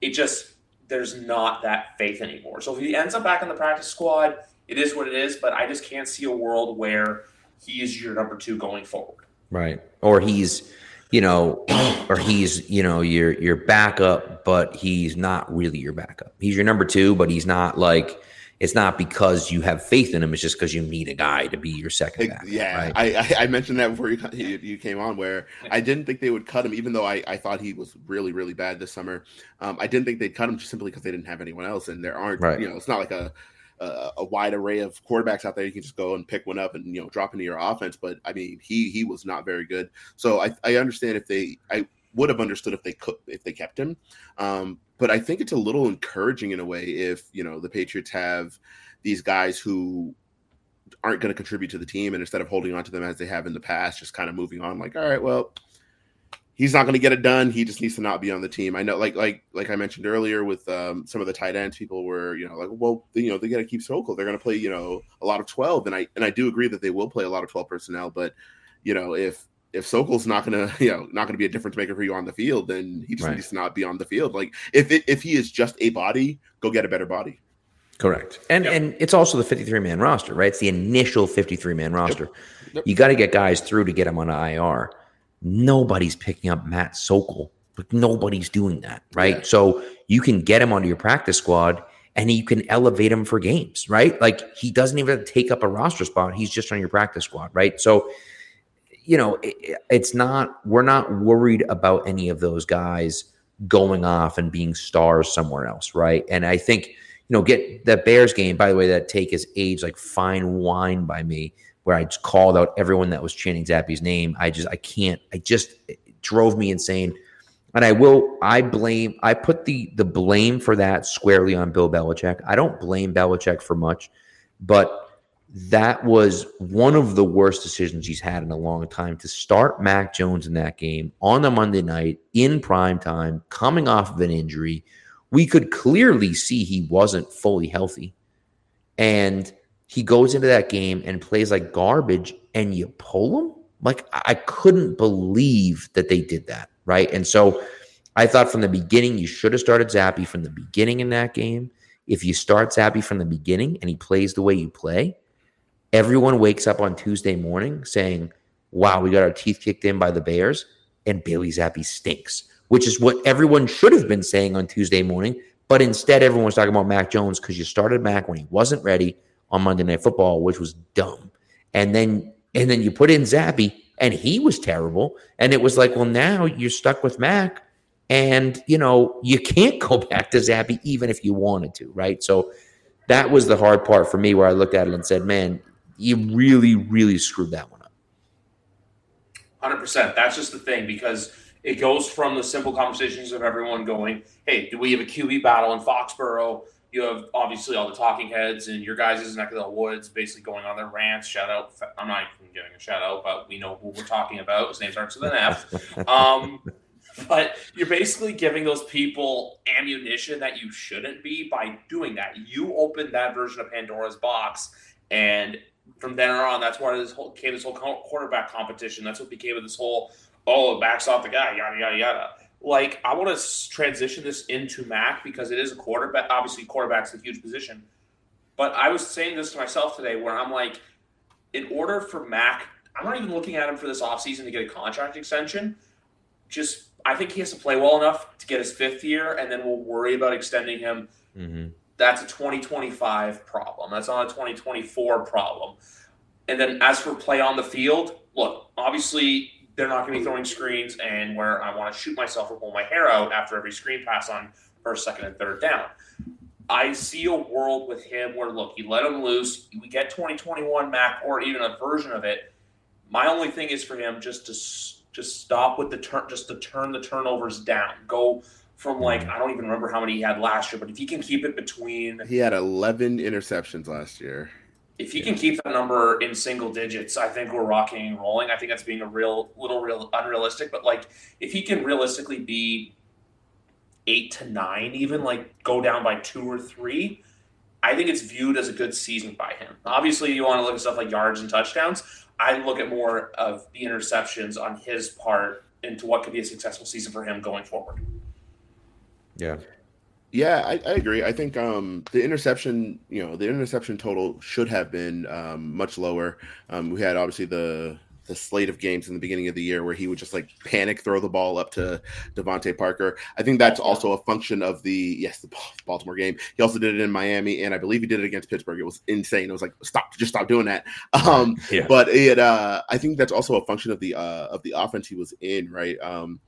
it just there's not that faith anymore. So if he ends up back in the practice squad, it is what it is. But I just can't see a world where he is your number two going forward. Right. Or he's, you know, or he's, you know, your your backup, but he's not really your backup. He's your number two, but he's not like it's not because you have faith in him. It's just because you need a guy to be your second back. Yeah, right? I, I mentioned that before you, you came on, where I didn't think they would cut him, even though I, I thought he was really really bad this summer. Um, I didn't think they'd cut him just simply because they didn't have anyone else, and there aren't right. you know it's not like a, a, a wide array of quarterbacks out there. You can just go and pick one up and you know drop into your offense. But I mean, he he was not very good. So I I understand if they I would have understood if they could if they kept him. Um, but I think it's a little encouraging in a way if you know the Patriots have these guys who aren't going to contribute to the team, and instead of holding on to them as they have in the past, just kind of moving on. Like, all right, well, he's not going to get it done. He just needs to not be on the team. I know, like like like I mentioned earlier with um, some of the tight ends, people were you know like, well, you know, they got to keep Sokol. They're going to play you know a lot of twelve, and I and I do agree that they will play a lot of twelve personnel, but you know if if Sokol's not gonna, you know, not gonna be a difference maker for you on the field, then he just right. needs to not be on the field. Like if it, if he is just a body, go get a better body. Correct. And yep. and it's also the 53 man roster, right? It's the initial 53 man roster. Yep. Yep. You got to get guys through to get them on IR. Nobody's picking up Matt Sokol. Like nobody's doing that, right? Yeah. So you can get him onto your practice squad and you can elevate him for games, right? Like he doesn't even take up a roster spot. He's just on your practice squad, right? So you know, it, it's not, we're not worried about any of those guys going off and being stars somewhere else, right? And I think, you know, get that Bears game, by the way, that take is aged like fine wine by me, where I just called out everyone that was chanting Zappe's name. I just, I can't, I just, drove me insane. And I will, I blame, I put the the blame for that squarely on Bill Belichick. I don't blame Belichick for much, but that was one of the worst decisions he's had in a long time to start Mac Jones in that game on a Monday night in prime time, coming off of an injury. We could clearly see he wasn't fully healthy. And he goes into that game and plays like garbage, and you pull him? Like, I couldn't believe that they did that. Right. And so I thought from the beginning, you should have started Zappe from the beginning in that game. If you start Zappe from the beginning and he plays the way you play, everyone wakes up on Tuesday morning saying, wow, we got our teeth kicked in by the Bears, and Bailey Zappe stinks, which is what everyone should have been saying on Tuesday morning. But instead, everyone was talking about Mac Jones because you started Mac when he wasn't ready on Monday Night Football, which was dumb. And then and then you put in Zappe, and he was terrible. And it was like, well, now you're stuck with Mac, and you know you can't go back to Zappe even if you wanted to, right? So that was the hard part for me where I looked at it and said, man, you really, really screwed that one up. 100%. That's just the thing because it goes from the simple conversations of everyone going, hey, do we have a QB battle in Foxborough? You have obviously all the talking heads and your guys' neck of the woods basically going on their rants. Shout out. I'm not even giving a shout out, but we know who we're talking about. His name starts with an F. Um, but you're basically giving those people ammunition that you shouldn't be by doing that. You open that version of Pandora's box, and from then on, that's why this whole came this whole quarterback competition. That's what became of this whole oh it backs off the guy yada yada yada. Like I want to transition this into Mac because it is a quarterback. Obviously, quarterback's a huge position, but I was saying this to myself today where I'm like, in order for Mac, I'm not even looking at him for this offseason to get a contract extension. Just I think he has to play well enough to get his fifth year, and then we'll worry about extending him. Mm-hmm. That's a 2025 problem. That's not a 2024 problem. And then as for play on the field, look, obviously they're not going to be throwing screens, and where I want to shoot myself or pull my hair out after every screen pass on first, second, and third down. I see a world with him where look, you let him loose, we get 2021 Mac or even a version of it. My only thing is for him just to just stop with the turn, just to turn the turnovers down. Go from like mm-hmm. I don't even remember how many he had last year, but if he can keep it between, he had 11 interceptions last year. If he yeah. can keep that number in single digits, I think we're rocking and rolling. I think that's being a real little real unrealistic, but like if he can realistically be eight to nine, even like go down by two or three, I think it's viewed as a good season by him. Obviously, you want to look at stuff like yards and touchdowns. I look at more of the interceptions on his part into what could be a successful season for him going forward. Yeah. Yeah, I, I agree. I think um, the interception, you know, the interception total should have been um, much lower. Um, we had obviously the the slate of games in the beginning of the year where he would just like panic throw the ball up to DeVante Parker. I think that's also a function of the yes, the Baltimore game. He also did it in Miami, and I believe he did it against Pittsburgh. It was insane. It was like stop, just stop doing that. Um, yeah. But it, uh, I think that's also a function of the uh, of the offense he was in, right? Um,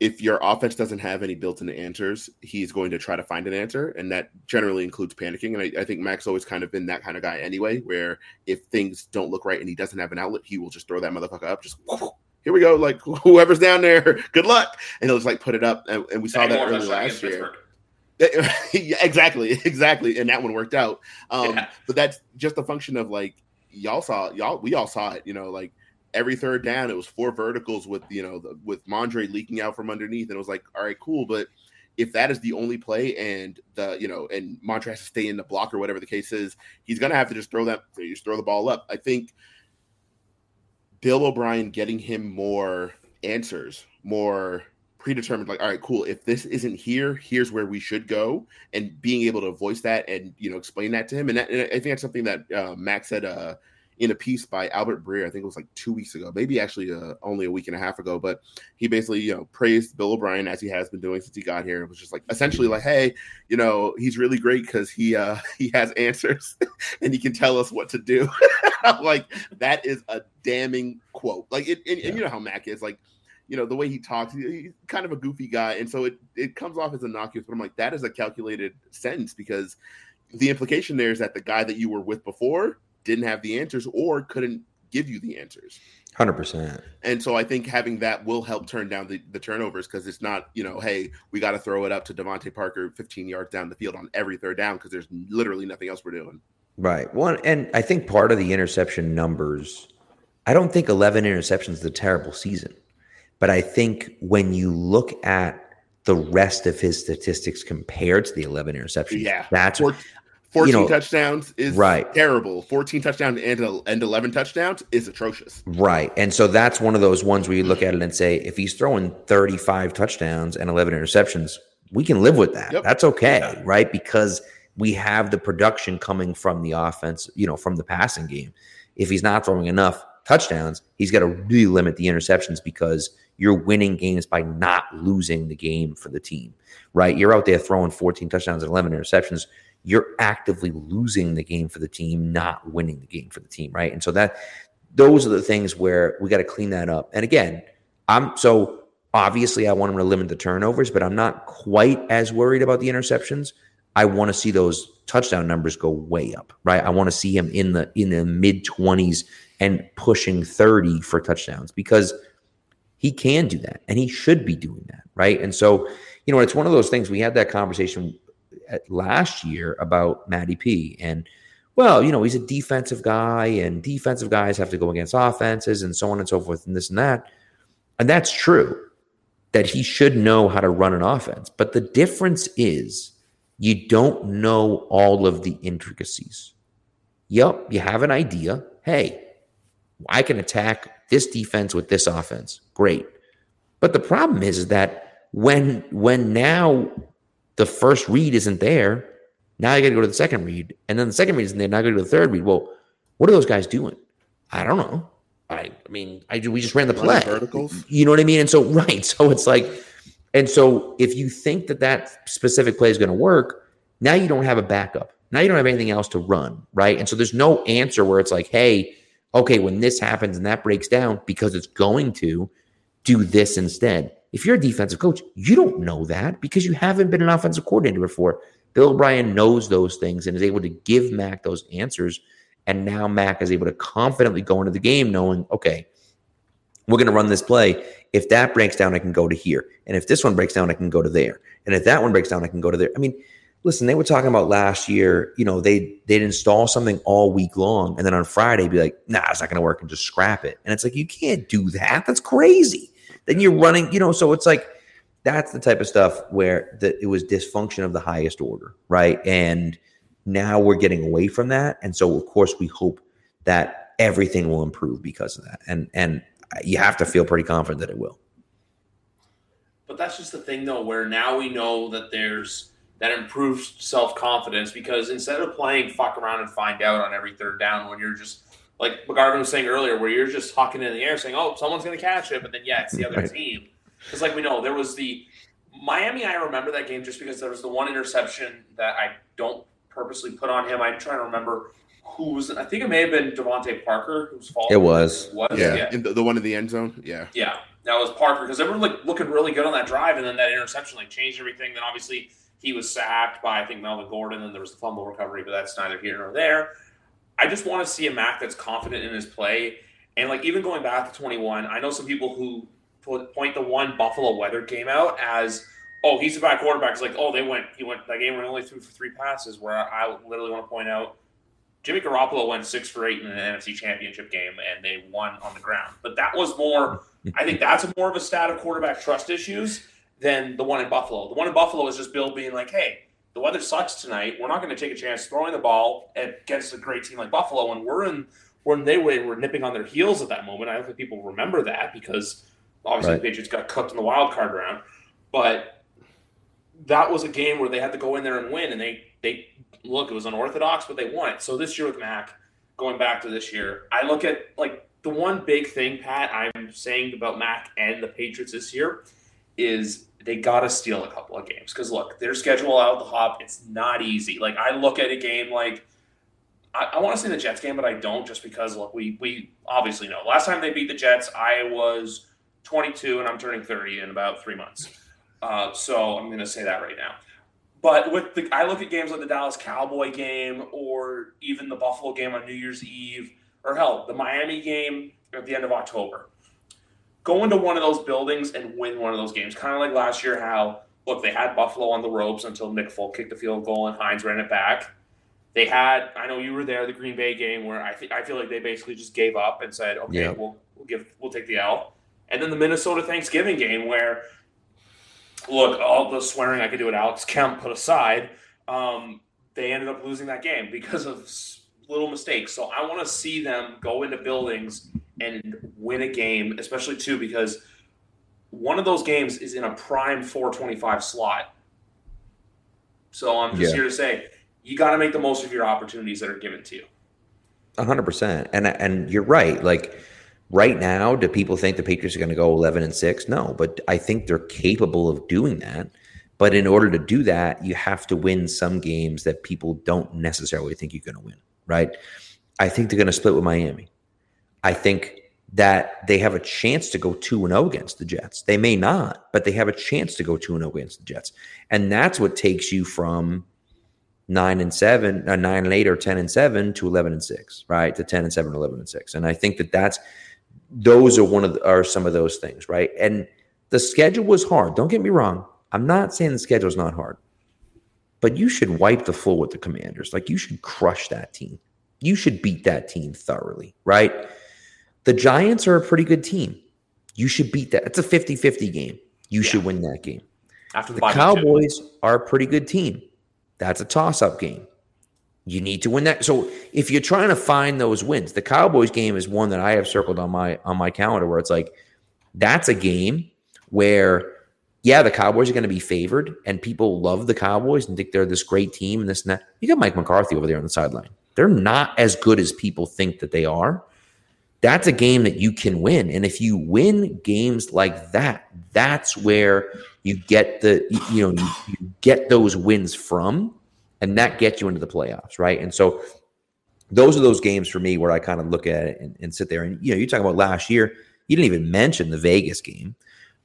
if your offense doesn't have any built-in answers, he's going to try to find an answer, and that generally includes panicking. And I, I, think Mac's always kind of been that kind of guy anyway, where if things don't look right and he doesn't have an outlet, he will just throw that motherfucker up. Just here we go, like whoever's down there, good luck, and he'll just like put it up. And, and we saw that early last year. yeah, exactly, exactly, and that one worked out. Um, yeah. But that's just a function of like y'all saw y'all we all saw it. You know, like every third down, it was four verticals with you know the, with Mondre leaking out from underneath, and it was like, all right, cool, but if that is the only play and the you know and Mondre has to stay in the block or whatever the case is, he's gonna have to just throw that You just throw the ball up. I think Bill O'Brien getting him more answers, more predetermined like all right cool if this isn't here here's where we should go and being able to voice that and you know explain that to him and, that, and i think that's something that uh, max said uh, in a piece by Albert Breer. I think it was like two weeks ago, maybe actually uh, only a week and a half ago. But he basically, you know, praised Bill O'Brien as he has been doing since he got here. It was just like essentially like, hey, you know, he's really great because he uh, he has answers and he can tell us what to do. like that is a damning quote. Like it, and, yeah. and you know how Mac is like you know the way he talks he's kind of a goofy guy and so it it comes off as innocuous but i'm like that is a calculated sentence because the implication there is that the guy that you were with before didn't have the answers or couldn't give you the answers. 100%. And so I think having that will help turn down the, the turnovers because it's not, you know, hey, we got to throw it up to DeVante Parker 15 yards down the field on every third down because there's literally nothing else we're doing. Right. One, and I think part of the interception numbers, I don't think 11 interceptions is a terrible season. But I think when you look at the rest of his statistics compared to the 11 interceptions, yeah, that's 14 you know, touchdowns is right. terrible. 14 touchdowns and, uh, and 11 touchdowns is atrocious. Right. And so that's one of those ones where you look at it and say, if he's throwing 35 touchdowns and 11 interceptions, we can live with that. Yep. That's okay. Yeah. Right. Because we have the production coming from the offense, you know, from the passing game. If he's not throwing enough touchdowns, he's got to really limit the interceptions because you're winning games by not losing the game for the team, right? You're out there throwing 14 touchdowns and 11 interceptions you're actively losing the game for the team, not winning the game for the team, right? And so that those are the things where we got to clean that up. And again, I'm so obviously I want him to limit the turnovers, but I'm not quite as worried about the interceptions. I want to see those touchdown numbers go way up, right? I want to see him in the in the mid 20s and pushing 30 for touchdowns because he can do that and he should be doing that, right? And so, you know, it's one of those things we had that conversation last year about Matty P and well, you know, he's a defensive guy and defensive guys have to go against offenses and so on and so forth and this and that. And that's true that he should know how to run an offense. But the difference is you don't know all of the intricacies. Yep, you have an idea. Hey, I can attack this defense with this offense. Great. But the problem is, is that when when now the first read isn't there, now you got to go to the second read, and then the second read isn't there. Now I got to go to the third read. Well, what are those guys doing? I don't know. I, I mean, I we just ran the play. Verticals. You know what I mean? And so right, so it's like, and so if you think that that specific play is going to work, now you don't have a backup. Now you don't have anything else to run, right? And so there's no answer where it's like, hey, okay, when this happens and that breaks down because it's going to do this instead. If you're a defensive coach, you don't know that because you haven't been an offensive coordinator before. Bill O'Brien knows those things and is able to give Mac those answers. And now Mac is able to confidently go into the game knowing, okay, we're going to run this play. If that breaks down, I can go to here. And if this one breaks down, I can go to there. And if that one breaks down, I can go to there. I mean, listen, they were talking about last year, you know, they they'd install something all week long and then on Friday be like, nah, it's not gonna work and just scrap it. And it's like, you can't do that. That's crazy. Then you're running, you know, so it's like that's the type of stuff where the, it was dysfunction of the highest order, right? And now we're getting away from that. And so of course we hope that everything will improve because of that. And and you have to feel pretty confident that it will. But that's just the thing though, where now we know that there's that improves self confidence because instead of playing fuck around and find out on every third down when you're just like McGarvin was saying earlier, where you're just hucking in the air saying, "Oh, someone's going to catch it," but then yeah, it's the other right. team. Because like we know there was the Miami. I remember that game just because there was the one interception that I don't purposely put on him. I'm trying to remember who was. I think it may have been DeVante Parker whose fault. It was. Was. Yeah, yeah. The, the, one in the end zone. Yeah. Yeah, that was Parker because they were like looking really good on that drive, and then that interception like changed everything. Then obviously he was sacked by I think Melvin Gordon, and there was the fumble recovery, but that's neither here nor there. I just want to see a Mac that's confident in his play, and like even going back to 21, I know some people who point the one Buffalo weather game out as oh he's a bad quarterback. It's like oh they went he went that game he only threw for three passes. Where I literally want to point out Jimmy Garoppolo went six for eight in the NFC Championship game and they won on the ground. But that was more. I think that's more of a stat of quarterback trust issues than the one in Buffalo. The one in Buffalo is just Bill being like, hey, the weather sucks tonight. We're not going to take a chance throwing the ball against a great team like Buffalo. And we're in when they were nipping on their heels at that moment. I don't think people remember that because obviously right. the Patriots got cooked in the wild card round. But that was a game where they had to go in there and win, and they they look it was unorthodox, but they won it. So this year with Mac, going back to this year, I look at like the one big thing, Pat, I'm saying about Mac and the Patriots this year is they got to steal a couple of games because look, their schedule out the hop. It's not easy. Like I look at a game like I, I want to say the Jets game, but I don't just because look, we we obviously know last time they beat the Jets, I was 22 and I'm turning 30 in about three months. Uh, so I'm going to say that right now. But with the, I look at games like the Dallas Cowboy game or even the Buffalo game on New Year's Eve, or hell, the Miami game at the end of October go into one of those buildings and win one of those games. Kind of like last year, how look they had Buffalo on the ropes until Nick Folk kicked the field goal and Hines ran it back. They had I know you were there the Green Bay game where I think I feel like they basically just gave up and said okay yeah. we'll we'll give we'll take the L. And then the Minnesota Thanksgiving game where look all the swearing I could do at Alex Kemp put aside, um, they ended up losing that game because of little mistakes. So I want to see them go into buildings and win a game, especially two because one of those games is in a prime 425 slot. So I'm just yeah. here to say you got to make the most of your opportunities that are given to you. 100%. And and you're right. Like right now, do people think the Patriots are going to go 11 and 6? No, but I think they're capable of doing that. But in order to do that, you have to win some games that people don't necessarily think you're going to win, right? I think they're going to split with Miami. I think that they have a chance to go 2 and 0 against the Jets. They may not, but they have a chance to go 2 and 0 against the Jets. And that's what takes you from nine and seven, uh, nine and eight, or ten and seven to eleven and six, right? To ten and seven, 11 and six. And I think that that's those are one of the, are some of those things, right? And the schedule was hard. Don't get me wrong. I'm not saying the schedule is not hard, but you should wipe the floor with the Commanders. Like you should crush that team. You should beat that team thoroughly, right? The Giants are a pretty good team. You should beat that. It's a 50 50 game. You yeah. should win that game. After the, the Cowboys are a pretty good team. That's a toss up game. You need to win that. So if you're trying to find those wins, the Cowboys game is one that I have circled on my on my calendar where it's like that's a game where yeah, the Cowboys are going to be favored and people love the Cowboys and think they're this great team and this and that. You got Mike McCarthy over there on the sideline. They're not as good as people think that they are. That's a game that you can win. And if you win games like that, that's where you get the you know you, you get those wins from and that gets you into the playoffs right? And so those are those games for me where i kind of look at it and, and sit there. And you know you talk about last year you didn't even mention the vegas game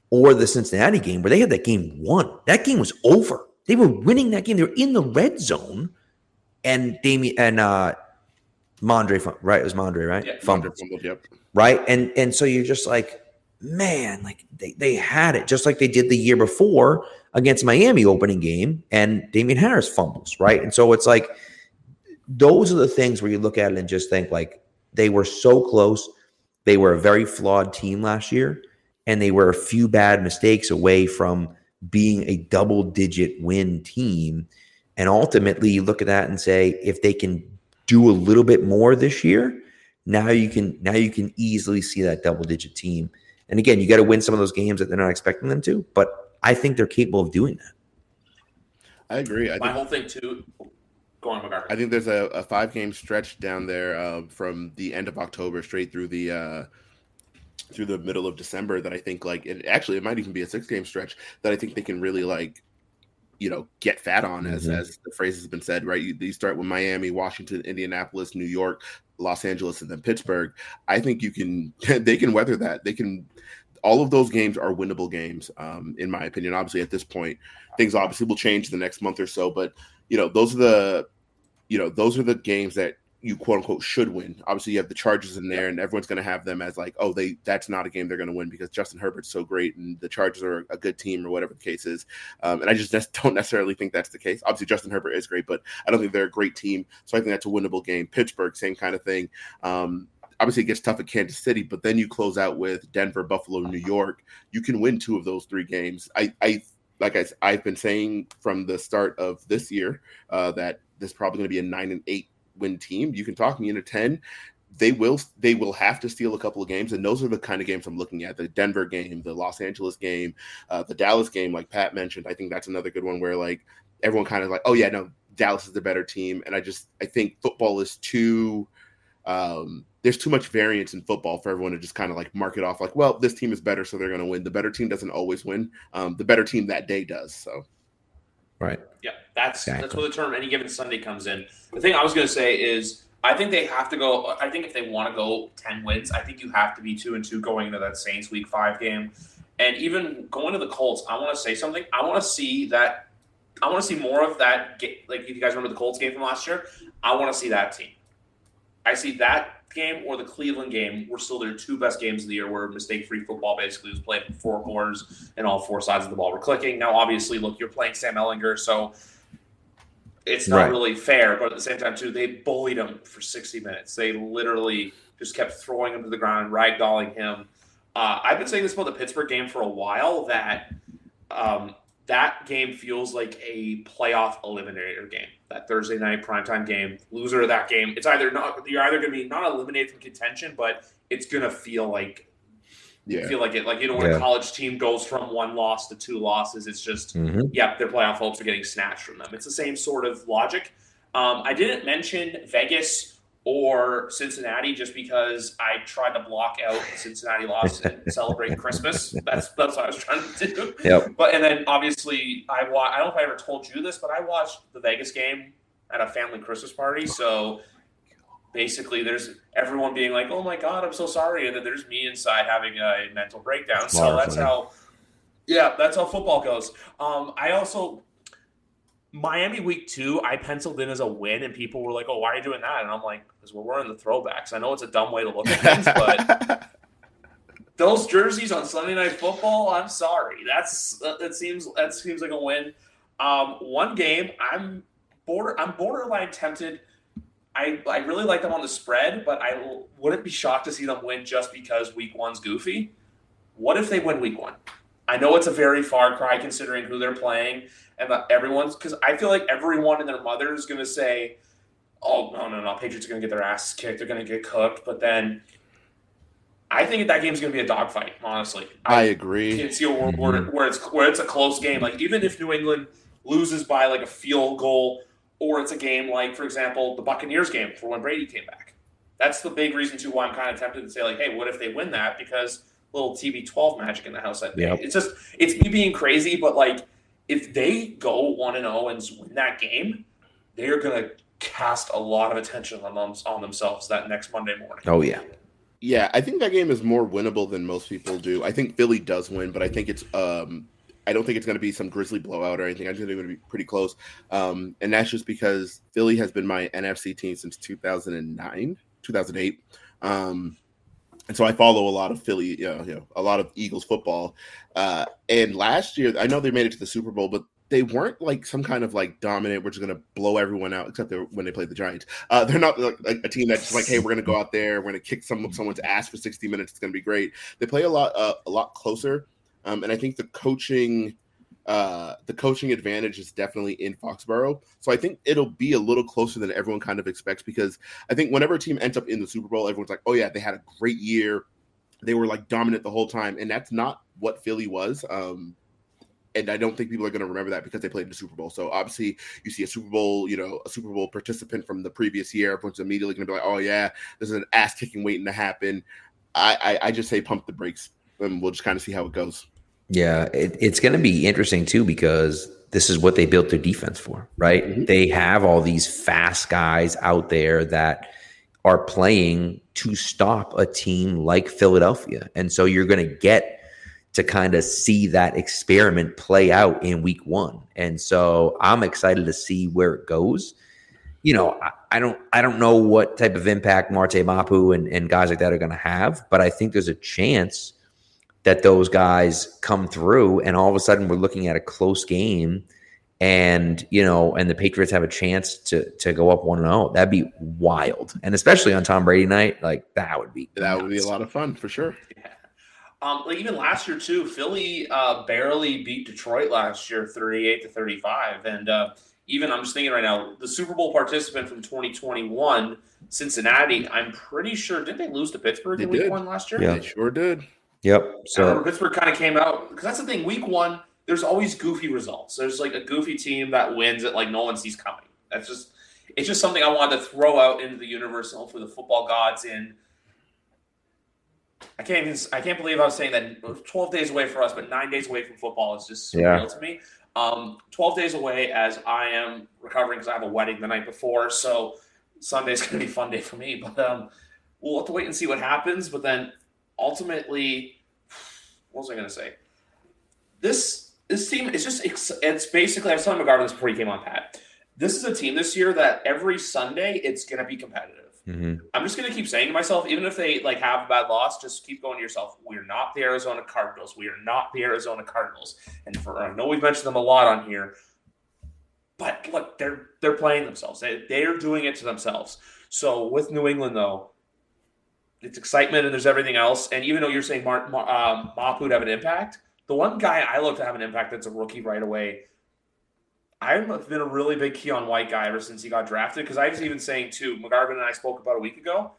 or the cincinnati game where they had that game won. That game was over. They were winning that game. They were in the red zone and Damien and uh Mondre, right? It was Mondre, right? Yeah, fumbled. fumbled, yep. Right. And and so you're just like, man, like they, they had it just like they did the year before against Miami opening game and Damien Harris fumbles, right? And so it's like those are the things where you look at it and just think like they were so close. They were a very flawed team last year, and they were a few bad mistakes away from being a double digit win team. And ultimately, you look at that and say, if they can do a little bit more this year, now you can now you can easily see that double digit team and again, you got to win some of those games that they're not expecting them to, but I think they're capable of doing that. I agree. I My think, whole thing too. Go on, McGarvin. I think there's a, a five game stretch down there uh, from the end of October straight through the uh, through the middle of December that I think like it actually it might even be a six game stretch that I think they can really like you know get fat on as mm-hmm. as the phrase has been said right? You, you, start with miami washington indianapolis new york los angeles and then pittsburgh. I think you can they can weather that. They can all of those games are winnable games um, in my opinion. Obviously at this point things obviously will change the next month or so but you know those are the you know those are the games that you quote unquote should win. Obviously, you have the Chargers in there, and everyone's going to have them as like, oh, they that's not a game they're going to win because Justin Herbert's so great, and the Chargers are a good team or whatever the case is. Um, and I just don't necessarily think that's the case. Obviously, Justin Herbert is great, but I don't think they're a great team. So I think that's a winnable game. Pittsburgh, same kind of thing. Um, obviously it gets tough at Kansas City, but then you close out with Denver, Buffalo, New York. You can win two of those three games. I, I like I, I've been saying from the start of this year uh, that this is probably going to be a nine and eight win team. You can talk me into 10. They will they will have to steal a couple of games, and those are the kind of games I'm looking at. The Denver game, the Los Angeles game, uh, the Dallas game, like Pat mentioned. I think that's another good one where like everyone kind of like, oh yeah, no, Dallas is the better team. And I just I think football is too um, there's too much variance in football for everyone to just kind of like mark it off like, well, this team is better, so they're going to win. The better team doesn't always win. Um, the better team that day does. So Right. Yeah, that's exactly. that's where the term any given Sunday comes in. The thing I was going to say is I think they have to go. I think if they want to go ten wins, I think you have to be two and two going into that Saints Week Five game, and even going to the Colts. I want to say something. I want to see that. I want to see more of that. Like if you guys remember the Colts game from last year, I want to see that team. I see that game or the Cleveland game were still their two best games of the year where mistake free football basically was played from four corners and all four sides of the ball were clicking. Now, obviously, look, you're playing Sam Ehlinger, so it's not right. really fair, but at the same time, too, they bullied him for 60 minutes. They literally just kept throwing him to the ground and ragdolling him. Uh, I've been saying this about the Pittsburgh game for a while that um, that game feels like a playoff eliminator game. That Thursday night primetime game, loser of that game, it's either not you're either going to be not eliminated from contention, but it's going to feel like yeah. feel like it like you know when yeah. a college team goes from one loss to two losses, it's just mm-hmm. yeah, their playoff hopes are getting snatched from them. It's the same sort of logic. Um, I didn't mention Vegas or Cincinnati just because I tried to block out the Cincinnati loss and celebrate Christmas. That's that's what I was trying to do. Yep. But and then obviously I wa- I don't know if I ever told you this, but I watched the Vegas game at a family Christmas party. So basically there's everyone being like, "Oh my god, I'm so sorry," and then there's me inside having a mental breakdown. So that's how, yeah, that's how football goes. Um, I also Miami week two, I penciled in as a win, and people were like, "Oh, why are you doing that?" And I'm like, "Because we're wearing the throwbacks." I know it's a dumb way to look at things, but those jerseys on Sunday Night Football, I'm sorry, that's that seems that seems like a win. Um, one game, I'm border, I'm borderline tempted. I, I really like them on the spread, but I wouldn't be shocked to see them win just because week one's goofy. What if they win week one? I know it's a very far cry considering who they're playing and that everyone's because I feel like everyone and their mother is going to say, "Oh no, no, no, Patriots are going to get their asses kicked. They're going to get cooked." But then, I think that game's going to be a dogfight. Honestly, I, I agree. can see a world where, mm-hmm. where it's where it's a close game. Like even if New England loses by like a field goal, or it's a game like, for example, the Buccaneers game for when Brady came back. That's the big reason too why I'm kind of tempted to say like, "Hey, what if they win that?" Because little TB12 magic in the house that day. Yep. It's just it's me being crazy, but like if they go one and zero oh and win that game, they are going to cast a lot of attention on them, on themselves that next Monday morning. Oh yeah. Yeah, I think that game is more winnable than most people do. I think Philly does win, but I think it's um I don't think it's going to be some grisly blowout or anything. I think it's going to be pretty close. Um, and that's just because Philly has been my NFC team since 2009, 2008. Um, and so I follow a lot of Philly, you know, you know, a lot of Eagles football. Uh, and last year, I know they made it to the Super Bowl, but they weren't like some kind of like dominant. We're just to blow everyone out, except when they played the Giants. Uh, they're not like, a team that's like, hey, we're to go out there, we're to kick some someone's ass for sixty minutes. It's to be great. They play a lot, uh, a lot closer, um, and I think the coaching uh, the coaching advantage is definitely in Foxborough. So I think it'll be a little closer than everyone kind of expects because I think whenever a team ends up in the Super Bowl, everyone's like, oh, yeah, they had a great year. They were like dominant the whole time. And that's not what Philly was. Um, and I don't think people are going to remember that because they played in the Super Bowl. So obviously, you see a Super Bowl, you know, a Super Bowl participant from the previous year. Everyone's immediately going to be like, "Oh yeah, this is an ass kicking waiting to happen." I, I, I just say pump the brakes, and we'll just kind of see how it goes. Yeah, it, it's going to be interesting too because this is what they built their defense for, right? Mm-hmm. They have all these fast guys out there that are playing to stop a team like Philadelphia. And so you're going to get to kind of see that experiment play out in week one. And so I'm excited to see where it goes. You know, I, I don't I don't know what type of impact Marte Mapu and, and guys like that are going to have, but I think there's a chance that those guys come through and all of a sudden we're looking at a close game and you know and the patriots have a chance to to go up 1-0 that'd be wild and especially on tom brady night like that would be that nuts. would be a lot of fun for sure yeah. um like even last year too philly uh barely beat detroit last year 38 to 35 and uh even i'm just thinking right now the super bowl participant from 2021 cincinnati i'm pretty sure did they lose to pittsburgh they in week did. one last year yeah they sure did Yep. So Pittsburgh kind of came out because that's the thing. Week one, there's always goofy results. There's like a goofy team that wins that like no one sees coming. That's just it's just something I wanted to throw out into the universe and hopefully the football gods in. I can't even I can't believe I was saying that 12 days away for us, but nine days away from football is just surreal yeah. to me. Um, 12 days away as I am recovering because I have a wedding the night before. So Sunday's gonna be a fun day for me. But um, we'll have to wait and see what happens. But then ultimately, what was I going to say? This this team is just it's basically I was telling McGarvin this before he came on Pat. This is a team this year that every Sunday it's going to be competitive. Mm-hmm. I'm just going to keep saying to myself, even if they like have a bad loss, just keep going to yourself. We're not the Arizona Cardinals. We are not the Arizona Cardinals. And for I know we've mentioned them a lot on here, but look, they're they're playing themselves. They they are doing it to themselves. So with New England though, it's excitement and there's everything else. And even though you're saying Mar- Mar- um, would have an impact, the one guy I look to have an impact that's a rookie right away. I've been a really big Keion White guy ever since he got drafted because I was even saying too. McGarvin and I spoke about a week ago.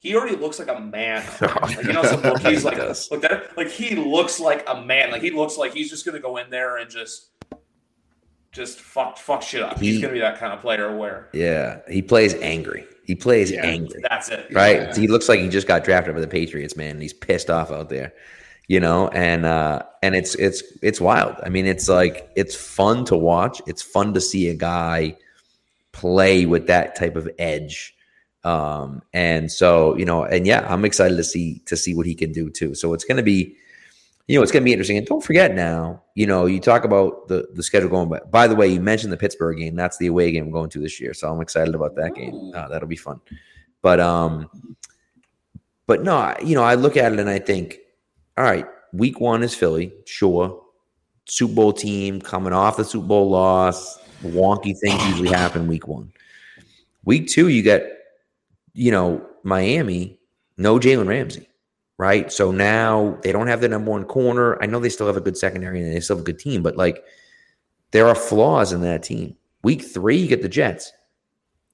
He already looks like a man. Like, you know, some rookies like like that. Like he looks like a man. Like he looks like he's just gonna go in there and just just fuck fuck shit up. He, he's gonna be that kind of player. Where yeah, he plays angry. He plays yeah, angry. That's it. Right? Yeah. He looks like he just got drafted by the Patriots, man. And he's pissed off out there. You know, and uh and it's it's it's wild. I mean, it's like it's fun to watch. It's fun to see a guy play with that type of edge. Um, and so, you know, and yeah, I'm excited to see to see what he can do too. So it's gonna be you know, it's going to be interesting. And don't forget now, you know, you talk about the the schedule going. By, by the way, you mentioned the Pittsburgh game. That's the away game I'm going to this year, so I'm excited about that game. Uh, that'll be fun. But um, but no, you know, I look at it and I think, all right, week one is Philly, sure. Super Bowl team coming off the Super Bowl loss. Wonky things usually happen week one. Week two, you get, you know, Miami, no Jalen Ramsey right? So now they don't have the number one corner. I know they still have a good secondary and they still have a good team, but like there are flaws in that team. Week three, you get the Jets.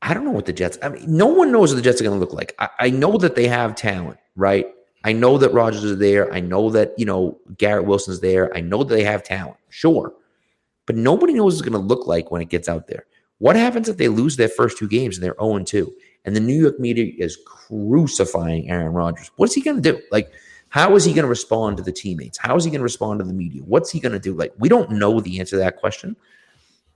I don't know what the Jets. I mean, no one knows what the Jets are going to look like. I, I, know that they have talent, right? I know that Rodgers is there. I know that you know Garrett Wilson's there. I know that they have talent, sure, but nobody knows what it's going to look like when it gets out there. What happens if they lose their first two games and they're zero oh two? And the New York media is crucifying Aaron Rodgers. What's he going to do? Like, how is he going to respond to the teammates? How is he going to respond to the media? What's he going to do? Like, we don't know the answer to that question.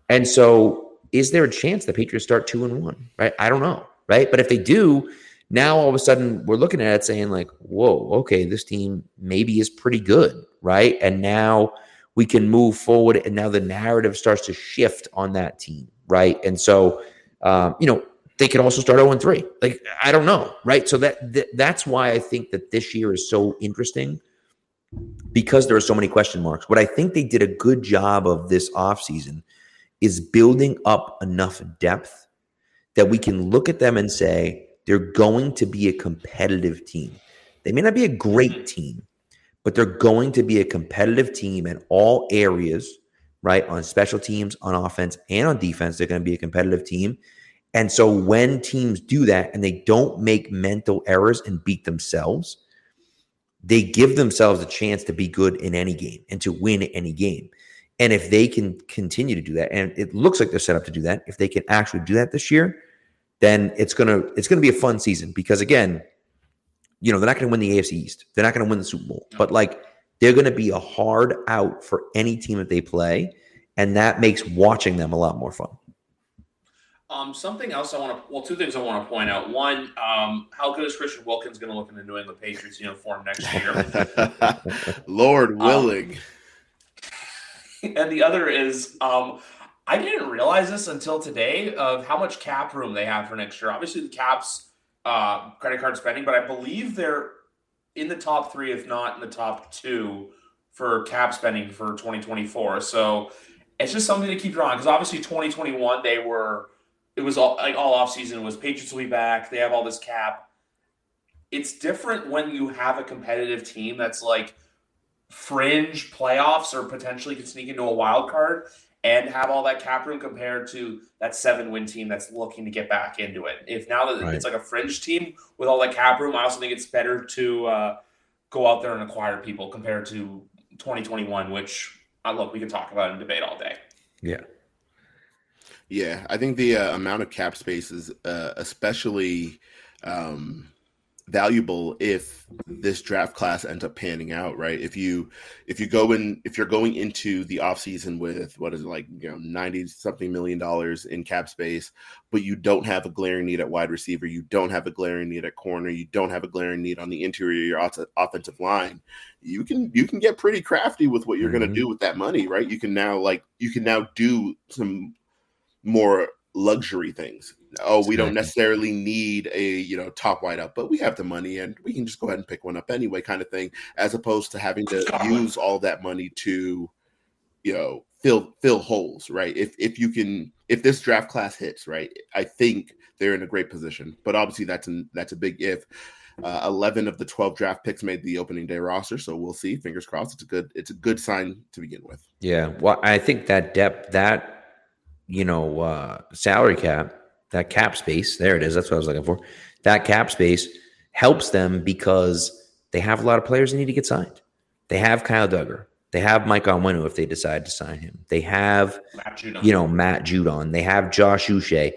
And so, is there a chance the Patriots start two and one? Right? I don't know. Right? But if they do, now all of a sudden we're looking at it saying like, whoa, okay, this team maybe is pretty good, right? And now we can move forward, and now the narrative starts to shift on that team, right? And so, um, you know, they could also start 0 and 3. Like, I don't know. Right. So that, that that's why I think that this year is so interesting because there are so many question marks. What I think they did a good job of this offseason is building up enough depth that we can look at them and say they're going to be a competitive team. They may not be a great team, but they're going to be a competitive team in all areas, right? On special teams, on offense, and on defense, they're going to be a competitive team. And so when teams do that and they don't make mental errors and beat themselves, they give themselves a chance to be good in any game and to win any game. And if they can continue to do that, and it looks like they're set up to do that, if they can actually do that this year, then it's gonna it's gonna be a fun season because again, you know they're not gonna win the AFC East, they're not gonna win the Super Bowl, but like they're gonna be a hard out for any team that they play, and that makes watching them a lot more fun. Um, something else I want to, well, two things I want to point out. One, um, how good is Christian Wilkins going to look in the New England Patriots uniform next year? Lord um, willing. Um, and the other is, um, I didn't realize this until today of how much cap room they have for next year. Obviously, the caps, uh, credit card spending, but I believe they're in the top three, if not in the top two, for cap spending for 2024. So it's just something to keep your eye on because obviously 2021 they were it was all like all off season was Patriots will be back. They have all this cap. It's different when you have a competitive team that's like fringe playoffs or potentially can sneak into a wild card and have all that cap room compared to that seven win team that's looking to get back into it. If now that right. it's like a fringe team with all that cap room, I also think it's better to uh, go out there and acquire people compared to 2021, which uh, look we can talk about and debate all day. Yeah. Yeah, I think the uh, amount of cap space is uh, especially um, valuable if this draft class ends up panning out, right? If you if you go in if you're going into the offseason with what is it like, you know, 90 something million dollars in cap space, but you don't have a glaring need at wide receiver, you don't have a glaring need at corner, you don't have a glaring need on the interior of your offensive line, you can you can get pretty crafty with what you're mm-hmm. going to do with that money, right? You can now like you can now do some more luxury things. Oh, we don't necessarily need a you know top wide up, but we have the money and we can just go ahead and pick one up anyway, kind of thing, as opposed to having to use all that money to you know fill fill holes, right? If if you can if this draft class hits, right, I think they're in a great position. But obviously that's an that's a big if. Uh, Eleven of the twelve draft picks made the opening day roster, so we'll see. Fingers crossed. It's a good it's a good sign to begin with. Yeah, well, I think that depth that you know, uh, salary cap, that cap space, there it is. That's what I was looking for. That cap space helps them because they have a lot of players that need to get signed. They have Kyle Dugger. They have Mike Onwenu if they decide to sign him. They have, you know, Matt Judon. They have Josh Uche.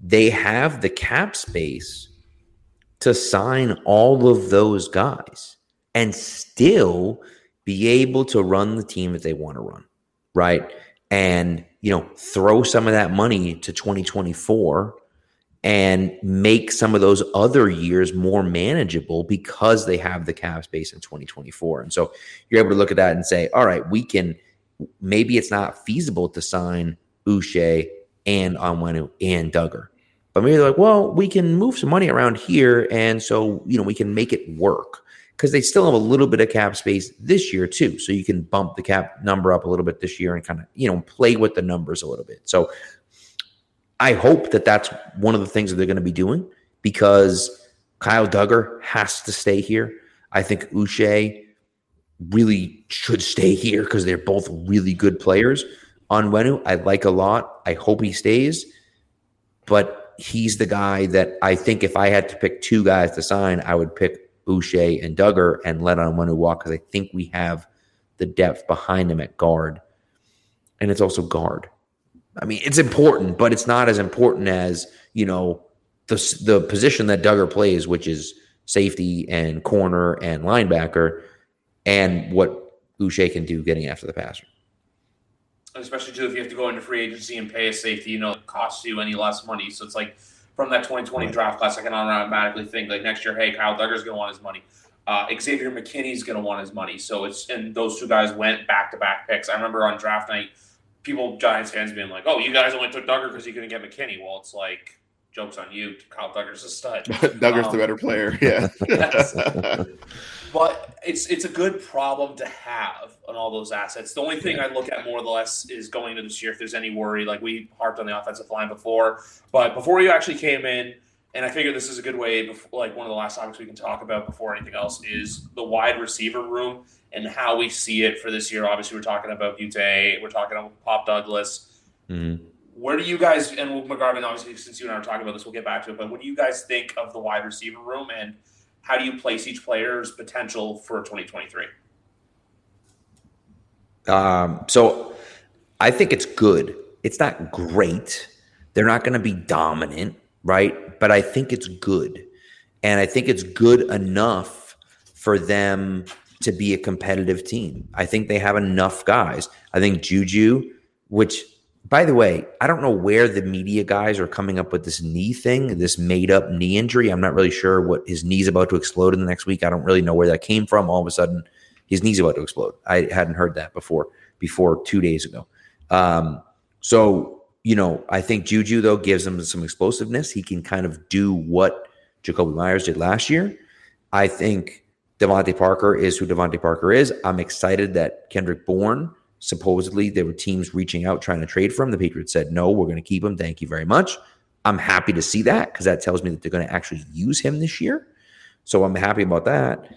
They have the cap space to sign all of those guys and still be able to run the team that they want to run, right? And you know, throw some of that money to 2024 and make some of those other years more manageable because they have the cap space in 2024. And so you're able to look at that and say, all right, we can maybe it's not feasible to sign Uche and Onwenu and Dugger. But maybe they're like, well, we can move some money around here. And so, you know, we can make it work because they still have a little bit of cap space this year, too. So you can bump the cap number up a little bit this year and kind of, you know, play with the numbers a little bit. So I hope that that's one of the things that they're going to be doing because Kyle Dugger has to stay here. I think Uche really should stay here because they're both really good players. Onwenu, I like a lot. I hope he stays, but he's the guy that I think if I had to pick two guys to sign, I would pick Uche and Dugger and let Onwenu walk because I think we have the depth behind him at guard. And it's also guard. I mean, it's important, but it's not as important as, you know, the, the position that Dugger plays, which is safety and corner and linebacker, and what Uche can do getting after the passer. Especially, too, if you have to go into free agency and pay a safety, you know, it costs you any less money. So it's like from that 2020 right. draft class, I can automatically think like next year, hey, Kyle Dugger's going to want his money. Uh, Xavier McKinney's going to want his money. So it's, and those two guys went back to back picks. I remember on draft night, people, Giants fans, being like, "Oh, you guys only took Dugger because you couldn't get McKinney." Well, it's like jokes on you. Kyle Dugger's a stud. Dugger's um, the better player. Yeah. but it's it's a good problem to have on all those assets. The only thing I look at more or less is going into this year if there's any worry. Like we harped on the offensive line before, but before you actually came in. And I figure this is a good way, before, like one of the last topics we can talk about before anything else is the wide receiver room and how we see it for this year. Obviously, we're talking about Boutte, we're talking about Pop Douglas. Mm-hmm. Where do you guys and McGarvin? Obviously, since you and I are talking about this, we'll get back to it. But what do you guys think of the wide receiver room, and how do you place each player's potential for 2023? Um, so, I think it's good. It's not great. They're not going to be dominant, right? But I think it's good, and I think it's good enough for them to be a competitive team. I think they have enough guys. I think Juju, which by the way, I don't know where the media guys are coming up with this knee thing, this made up knee injury. I'm not really sure what his knee's about to explode in the next week. I don't really know where that came from. All of a sudden, his knee's about to explode. I hadn't heard that before, before two days ago. Um, so, you know, I think Juju, though, gives him some explosiveness. He can kind of do what Jakobi Meyers did last year. I think DeVante Parker is who DeVante Parker is. I'm excited that Kendrick Bourne, supposedly there were teams reaching out trying to trade for him. The Patriots said, no, we're going to keep him. Thank you very much. I'm happy to see that because that tells me that they're going to actually use him this year. So I'm happy about that.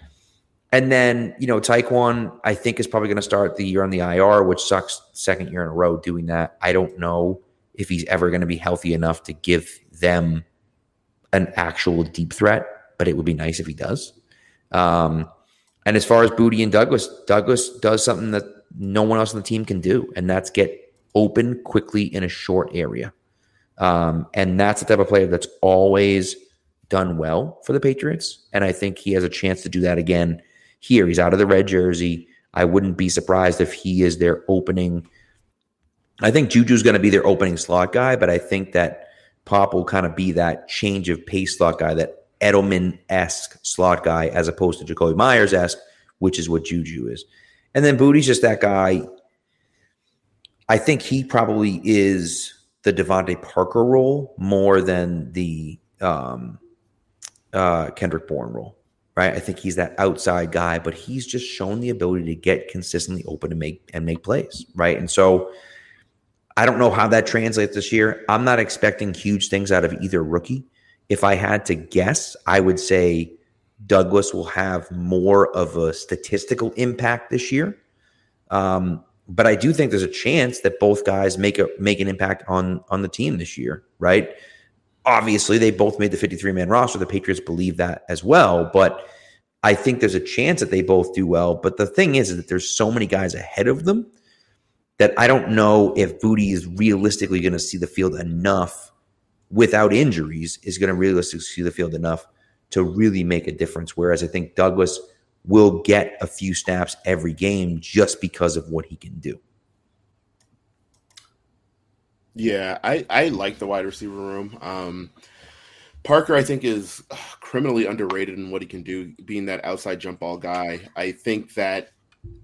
And then, you know, Tyquan, I think, is probably going to start the year on the IR, which sucks second year in a row doing that. I don't know if he's ever going to be healthy enough to give them an actual deep threat, but it would be nice if he does. Um, and as far as Boutte and Douglas, Douglas does something that no one else on the team can do, and that's get open quickly in a short area. Um, and that's the type of player that's always done well for the Patriots. And I think he has a chance to do that again here. He's out of the red jersey. I wouldn't be surprised if he is their opening. I think Juju's going to be their opening slot guy, but I think that Pop will kind of be that change of pace slot guy that Edelman esque slot guy as opposed to Jakobi Meyers esque, which is what Juju is. And then Boutte's just that guy. I think he probably is the DeVante Parker role more than the um, uh, Kendrick Bourne role, right? I think he's that outside guy, but he's just shown the ability to get consistently open and make and make plays, right? And so I don't know how that translates this year. I'm not expecting huge things out of either rookie if I had to guess, I would say Douglas will have more of a statistical impact this year. Um, but I do think there's a chance that both guys make a make an impact on on the team this year, right? Obviously, they both made the 53 man roster. The Patriots believe that as well, but I think there's a chance that they both do well. But the thing is, is that there's so many guys ahead of them that I don't know if Boutte is realistically going to see the field enough without injuries is going to realistically see the field enough to really make a difference. Whereas I think Douglas will get a few snaps every game just because of what he can do. Yeah, I, I like the wide receiver room. Um, Parker, I think, is criminally underrated in what he can do, being that outside jump ball guy. I think that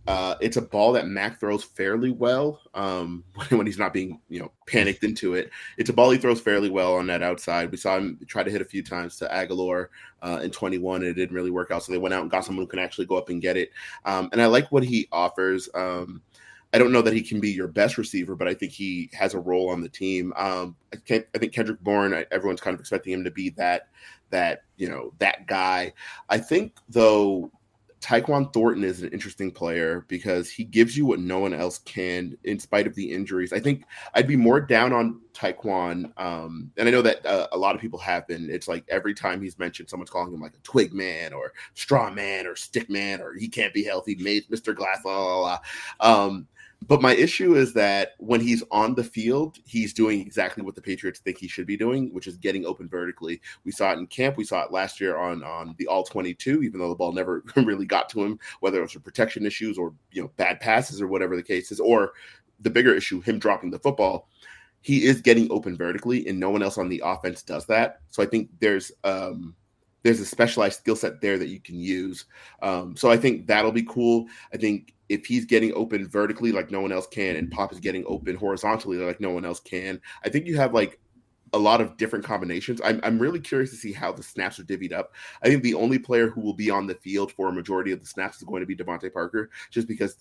uh, it's a ball that Mac throws fairly well um, when he's not being, you know, panicked into it. It's a ball he throws fairly well on that outside. We saw him try to hit a few times to Agholor uh, in 21, and it didn't really work out. So they went out and got someone who can actually go up and get it. Um, and I like what he offers. Um, I don't know that he can be your best receiver, but I think he has a role on the team. Um, I, I, think Kendrick Bourne, everyone's kind of expecting him to be that that you know that guy. I think though Tyquan Thornton is an interesting player because he gives you what no one else can, in spite of the injuries. I think I'd be more down on Tyquan, um, and I know that uh, a lot of people have been. It's like every time he's mentioned, someone's calling him like a twig man or straw man or stick man or he can't be healthy, Mr. Glass, la la la. Um, but my issue is that when he's on the field, he's doing exactly what the Patriots think he should be doing, which is getting open vertically. We saw it in camp. We saw it last year on on the all 22, even though the ball never really got to him, whether it was for protection issues or you know bad passes or whatever the case is, or the bigger issue, him dropping the football. He is getting open vertically, and no one else on the offense does that. So I think there's um there's a specialized skill set there that you can use. Um, so I think that'll be cool. I think if he's getting open vertically like no one else can, and Pop is getting open horizontally like no one else can, I think you have like a lot of different combinations. I'm, I'm really curious to see how the snaps are divvied up. I think the only player who will be on the field for a majority of the snaps is going to be DeVante Parker, just because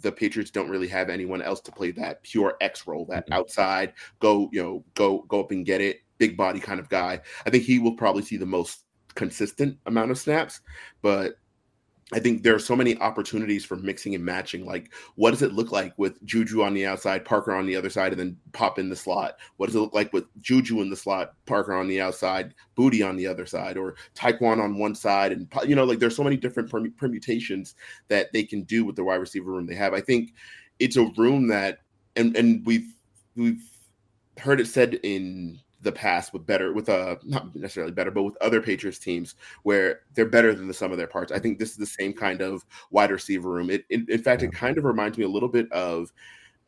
the Patriots don't really have anyone else to play that pure X role, that mm-hmm. outside go, you know, go go up and get it, big body kind of guy. I think he will probably see the most consistent amount of snaps, but I think there are so many opportunities for mixing and matching. Like, what does it look like with Juju on the outside, Parker on the other side, and then pop in the slot? What does it look like with Juju in the slot, Parker on the outside, Boutte on the other side, or Tyquan on one side? And, you know, like there's so many different permutations that they can do with the wide receiver room they have. I think it's a room that, and, and we've, we've heard it said in the past with better with uh not necessarily better but with other patriots teams where they're better than the sum of their parts. I think this is the same kind of wide receiver room. It, in, in fact it kind of reminds me a little bit of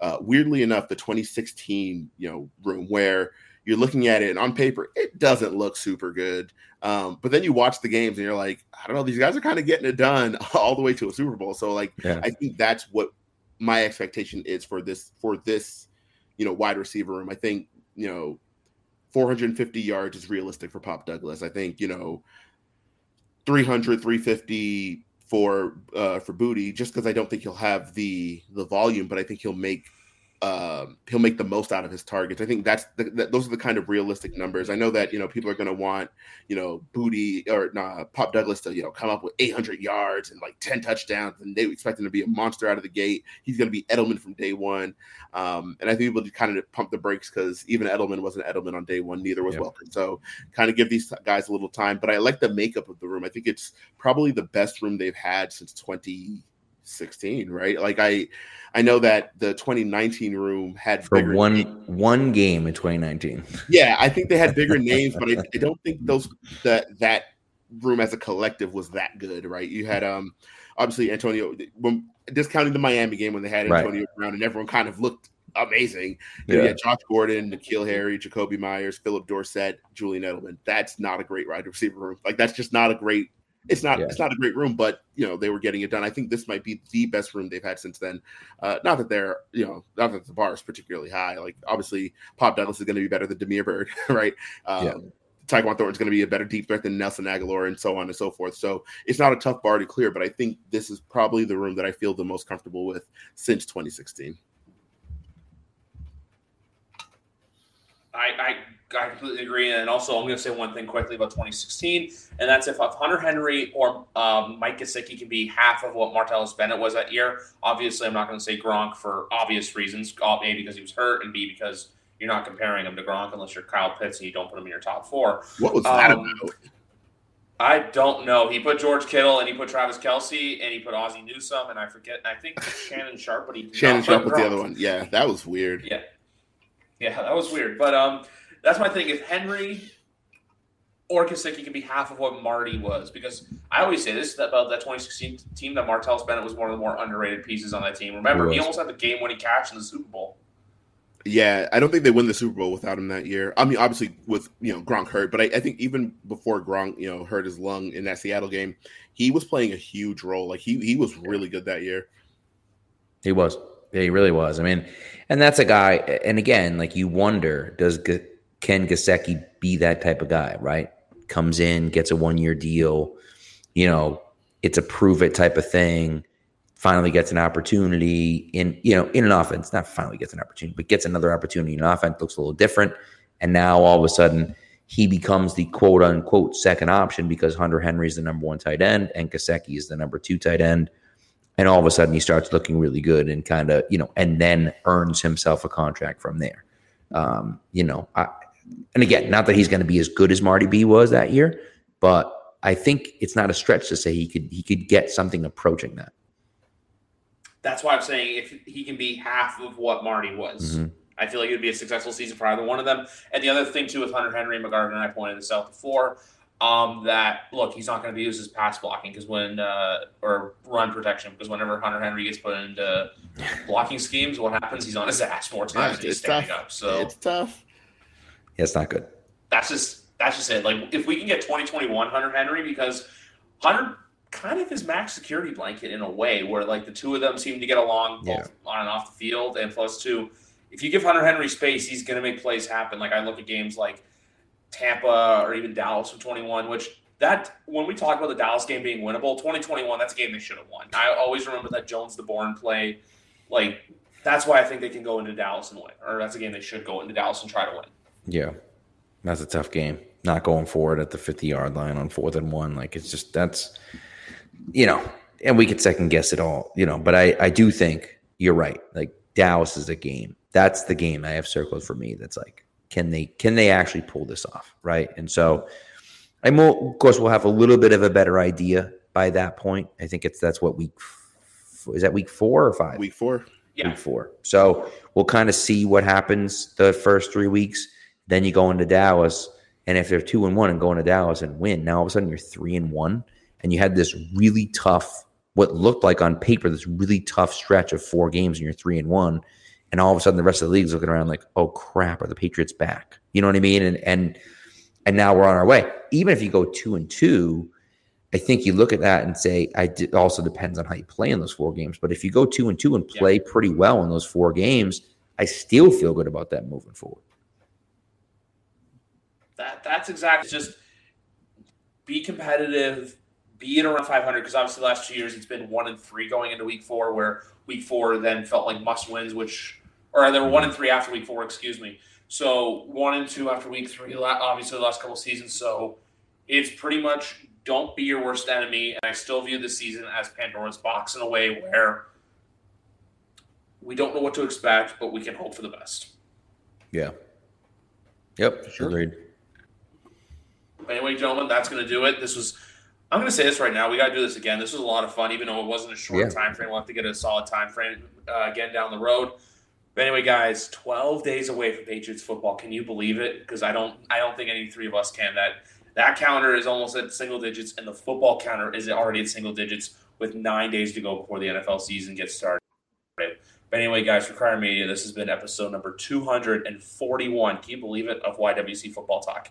uh, weirdly enough the 2016 you know room where you're looking at it and on paper it doesn't look super good. Um, but then you watch the games and you're like i don't know these guys are kind of getting it done all the way to a super bowl. So like yeah. i think that's what my expectation is for this for this you know wide receiver room. I think you know 450 yards is realistic for Pop Douglas. I think, you know, 300, 350 for uh, for Boutte, just because I don't think he'll have the the volume, but I think he'll make um, he'll make the most out of his targets. I think that's the, that, those are the kind of realistic numbers. I know that you know people are going to want you know Boutte or nah, Pop Douglas to you know come up with 800 yards and like 10 touchdowns, and they expect him to be a monster out of the gate. He's going to be Edelman from day one, um, and I think people just kind of pump the brakes because even Edelman wasn't Edelman on day one, neither was yep. Welker. So kind of give these guys a little time. But I like the makeup of the room. I think it's probably the best room they've had since 20- 16, right? Like I I know that the 2019 room had for one names. one game in 2019. Yeah, I think they had bigger names, but I, I, don't think those that that room as a collective was that good, right? You had um obviously Antonio when discounting the Miami game when they had Antonio right. Brown and everyone kind of looked amazing. You, yeah. had Josh Gordon, N'Keal Harry, Jakobi Meyers, Phillip Dorsett, Julian Edelman. That's not a great wide receiver room. Like that's just not a great it's not yeah. it's not a great room, but you know they were getting it done. I think this might be the best room they've had since then. Uh, not that they're you know not that the bar is particularly high. Like obviously Pop Douglas is going to be better than Damiere Byrd, right? Um, yeah. Tyquan Thornton's going to be a better deep threat than Nelson Agholor, and so on and so forth. So it's not a tough bar to clear, but I think this is probably the room that I feel the most comfortable with since 2016. I, I I completely agree. And also, I'm going to say one thing quickly about 2016, and that's if Hunter Henry or um, Mike Gesicki can be half of what Martellus Bennett was that year. Obviously, I'm not going to say Gronk for obvious reasons. A, because he was hurt, and B, because you're not comparing him to Gronk unless you're Kyle Pitts and you don't put him in your top four. What was that um, about? I don't know. He put George Kittle and he put Travis Kelce and he put Ozzie Newsome and I forget. I think Shannon Sharpe, but he Shannon Sharpe was the other one. Yeah, that was weird. Yeah, yeah, that was weird. But um, that's my thing. If Henry or Gesicki can be half of what Marty was, because I always say this about that 2016 team that Martellus Bennett was one of the more underrated pieces on that team. Remember, he, he almost had the game-winning catch in the Super Bowl. Yeah, I don't think they win the Super Bowl without him that year. I mean, obviously with you know Gronk hurt, but I, I think even before Gronk, you know, hurt his lung in that Seattle game, he was playing a huge role. Like he he was really good that year. He was. Yeah, he really was. I mean, and that's a guy. And again, like you wonder, does G- Ken Gesicki be that type of guy? Right? Comes in, gets a one year deal. You know, it's a prove it type of thing finally gets an opportunity in you know in an offense not finally gets an opportunity but gets another opportunity in an offense looks a little different and now all of a sudden he becomes the quote unquote second option because Hunter Henry is the number one tight end and Gesicki is the number two tight end and all of a sudden he starts looking really good and kind of you know and then earns himself a contract from there um, you know I, and again not that he's going to be as good as Marty B was that year but I think it's not a stretch to say he could he could get something approaching that that's why I'm saying if he can be half of what Marty was, mm-hmm. I feel like it would be a successful season for either one of them. And the other thing too with Hunter Henry and McGarvin, and I pointed this out before, um, that look, he's not going to be used as pass blocking because when uh, or run protection because whenever Hunter Henry gets put into blocking schemes, what happens? He's on his ass more times yeah, he's standing tough. up. So it's tough. Yeah, it's not good. That's just that's just it. Like if we can get 2021 Hunter Henry because Hunter kind of his max security blanket in a way where like the two of them seem to get along both yeah. on and off the field. And plus two, if you give Hunter Henry space, he's going to make plays happen. Like I look at games like Tampa or even Dallas with 21, which that when we talk about the Dallas game being winnable, 2021, that's a game they should have won. I always remember that Jones the Bourne play. Like that's why I think they can go into Dallas and win, or that's a game they should go into Dallas and try to win. Yeah, that's a tough game. Not going forward at the 50 yard line on fourth and one, like it's just that's you know, and we could second guess it all, you know, but I, I do think you're right. Like Dallas is a game. That's the game I have circled for me. That's like, can they can they actually pull this off? Right. And so I will, of course we'll have a little bit of a better idea by that point. I think it's that's what week is that week four or five? Week four. Yeah. Week four. So we'll kind of see what happens the first three weeks. Then you go into Dallas. And if they're two and one and go into Dallas and win, now all of a sudden you're three and one and you had this really tough, what looked like on paper, this really tough stretch of four games, and you're three and one, and all of a sudden the rest of the league's looking around like, oh crap, are the Patriots back? You know what I mean? And and and now we're on our way. Even if you go two and two, I think you look at that and say, I it also depends on how you play in those four games. But if you go two and two and play yeah. pretty well in those four games, I still feel good about that moving forward. That that's exactly just be competitive be it around 500 because obviously the last two years it's been one and three going into week four, where week four then felt like must wins, which or they were one and three after week four, excuse me. So one and two after week three, obviously the last couple seasons. So it's pretty much don't be your worst enemy. And I still view the season as Pandora's box in a way where we don't know what to expect, but we can hope for the best. Yeah. Yep. Sure. Agreed. Anyway, gentlemen, that's going to do it. This was I'm going to say this right now. We got to do this again. This was a lot of fun, even though it wasn't a short yeah. time frame. We'll have to get a solid time frame uh, again down the road. But anyway, guys, 12 days away from Patriots football. Can you believe it? Because I don't, I don't think any three of us can. That that counter is almost at single digits, and the football counter is already at single digits with nine days to go before the NFL season gets started. But anyway, guys, for Crier Media, this has been episode number 241. Can you believe it? Of YWC Football Talk.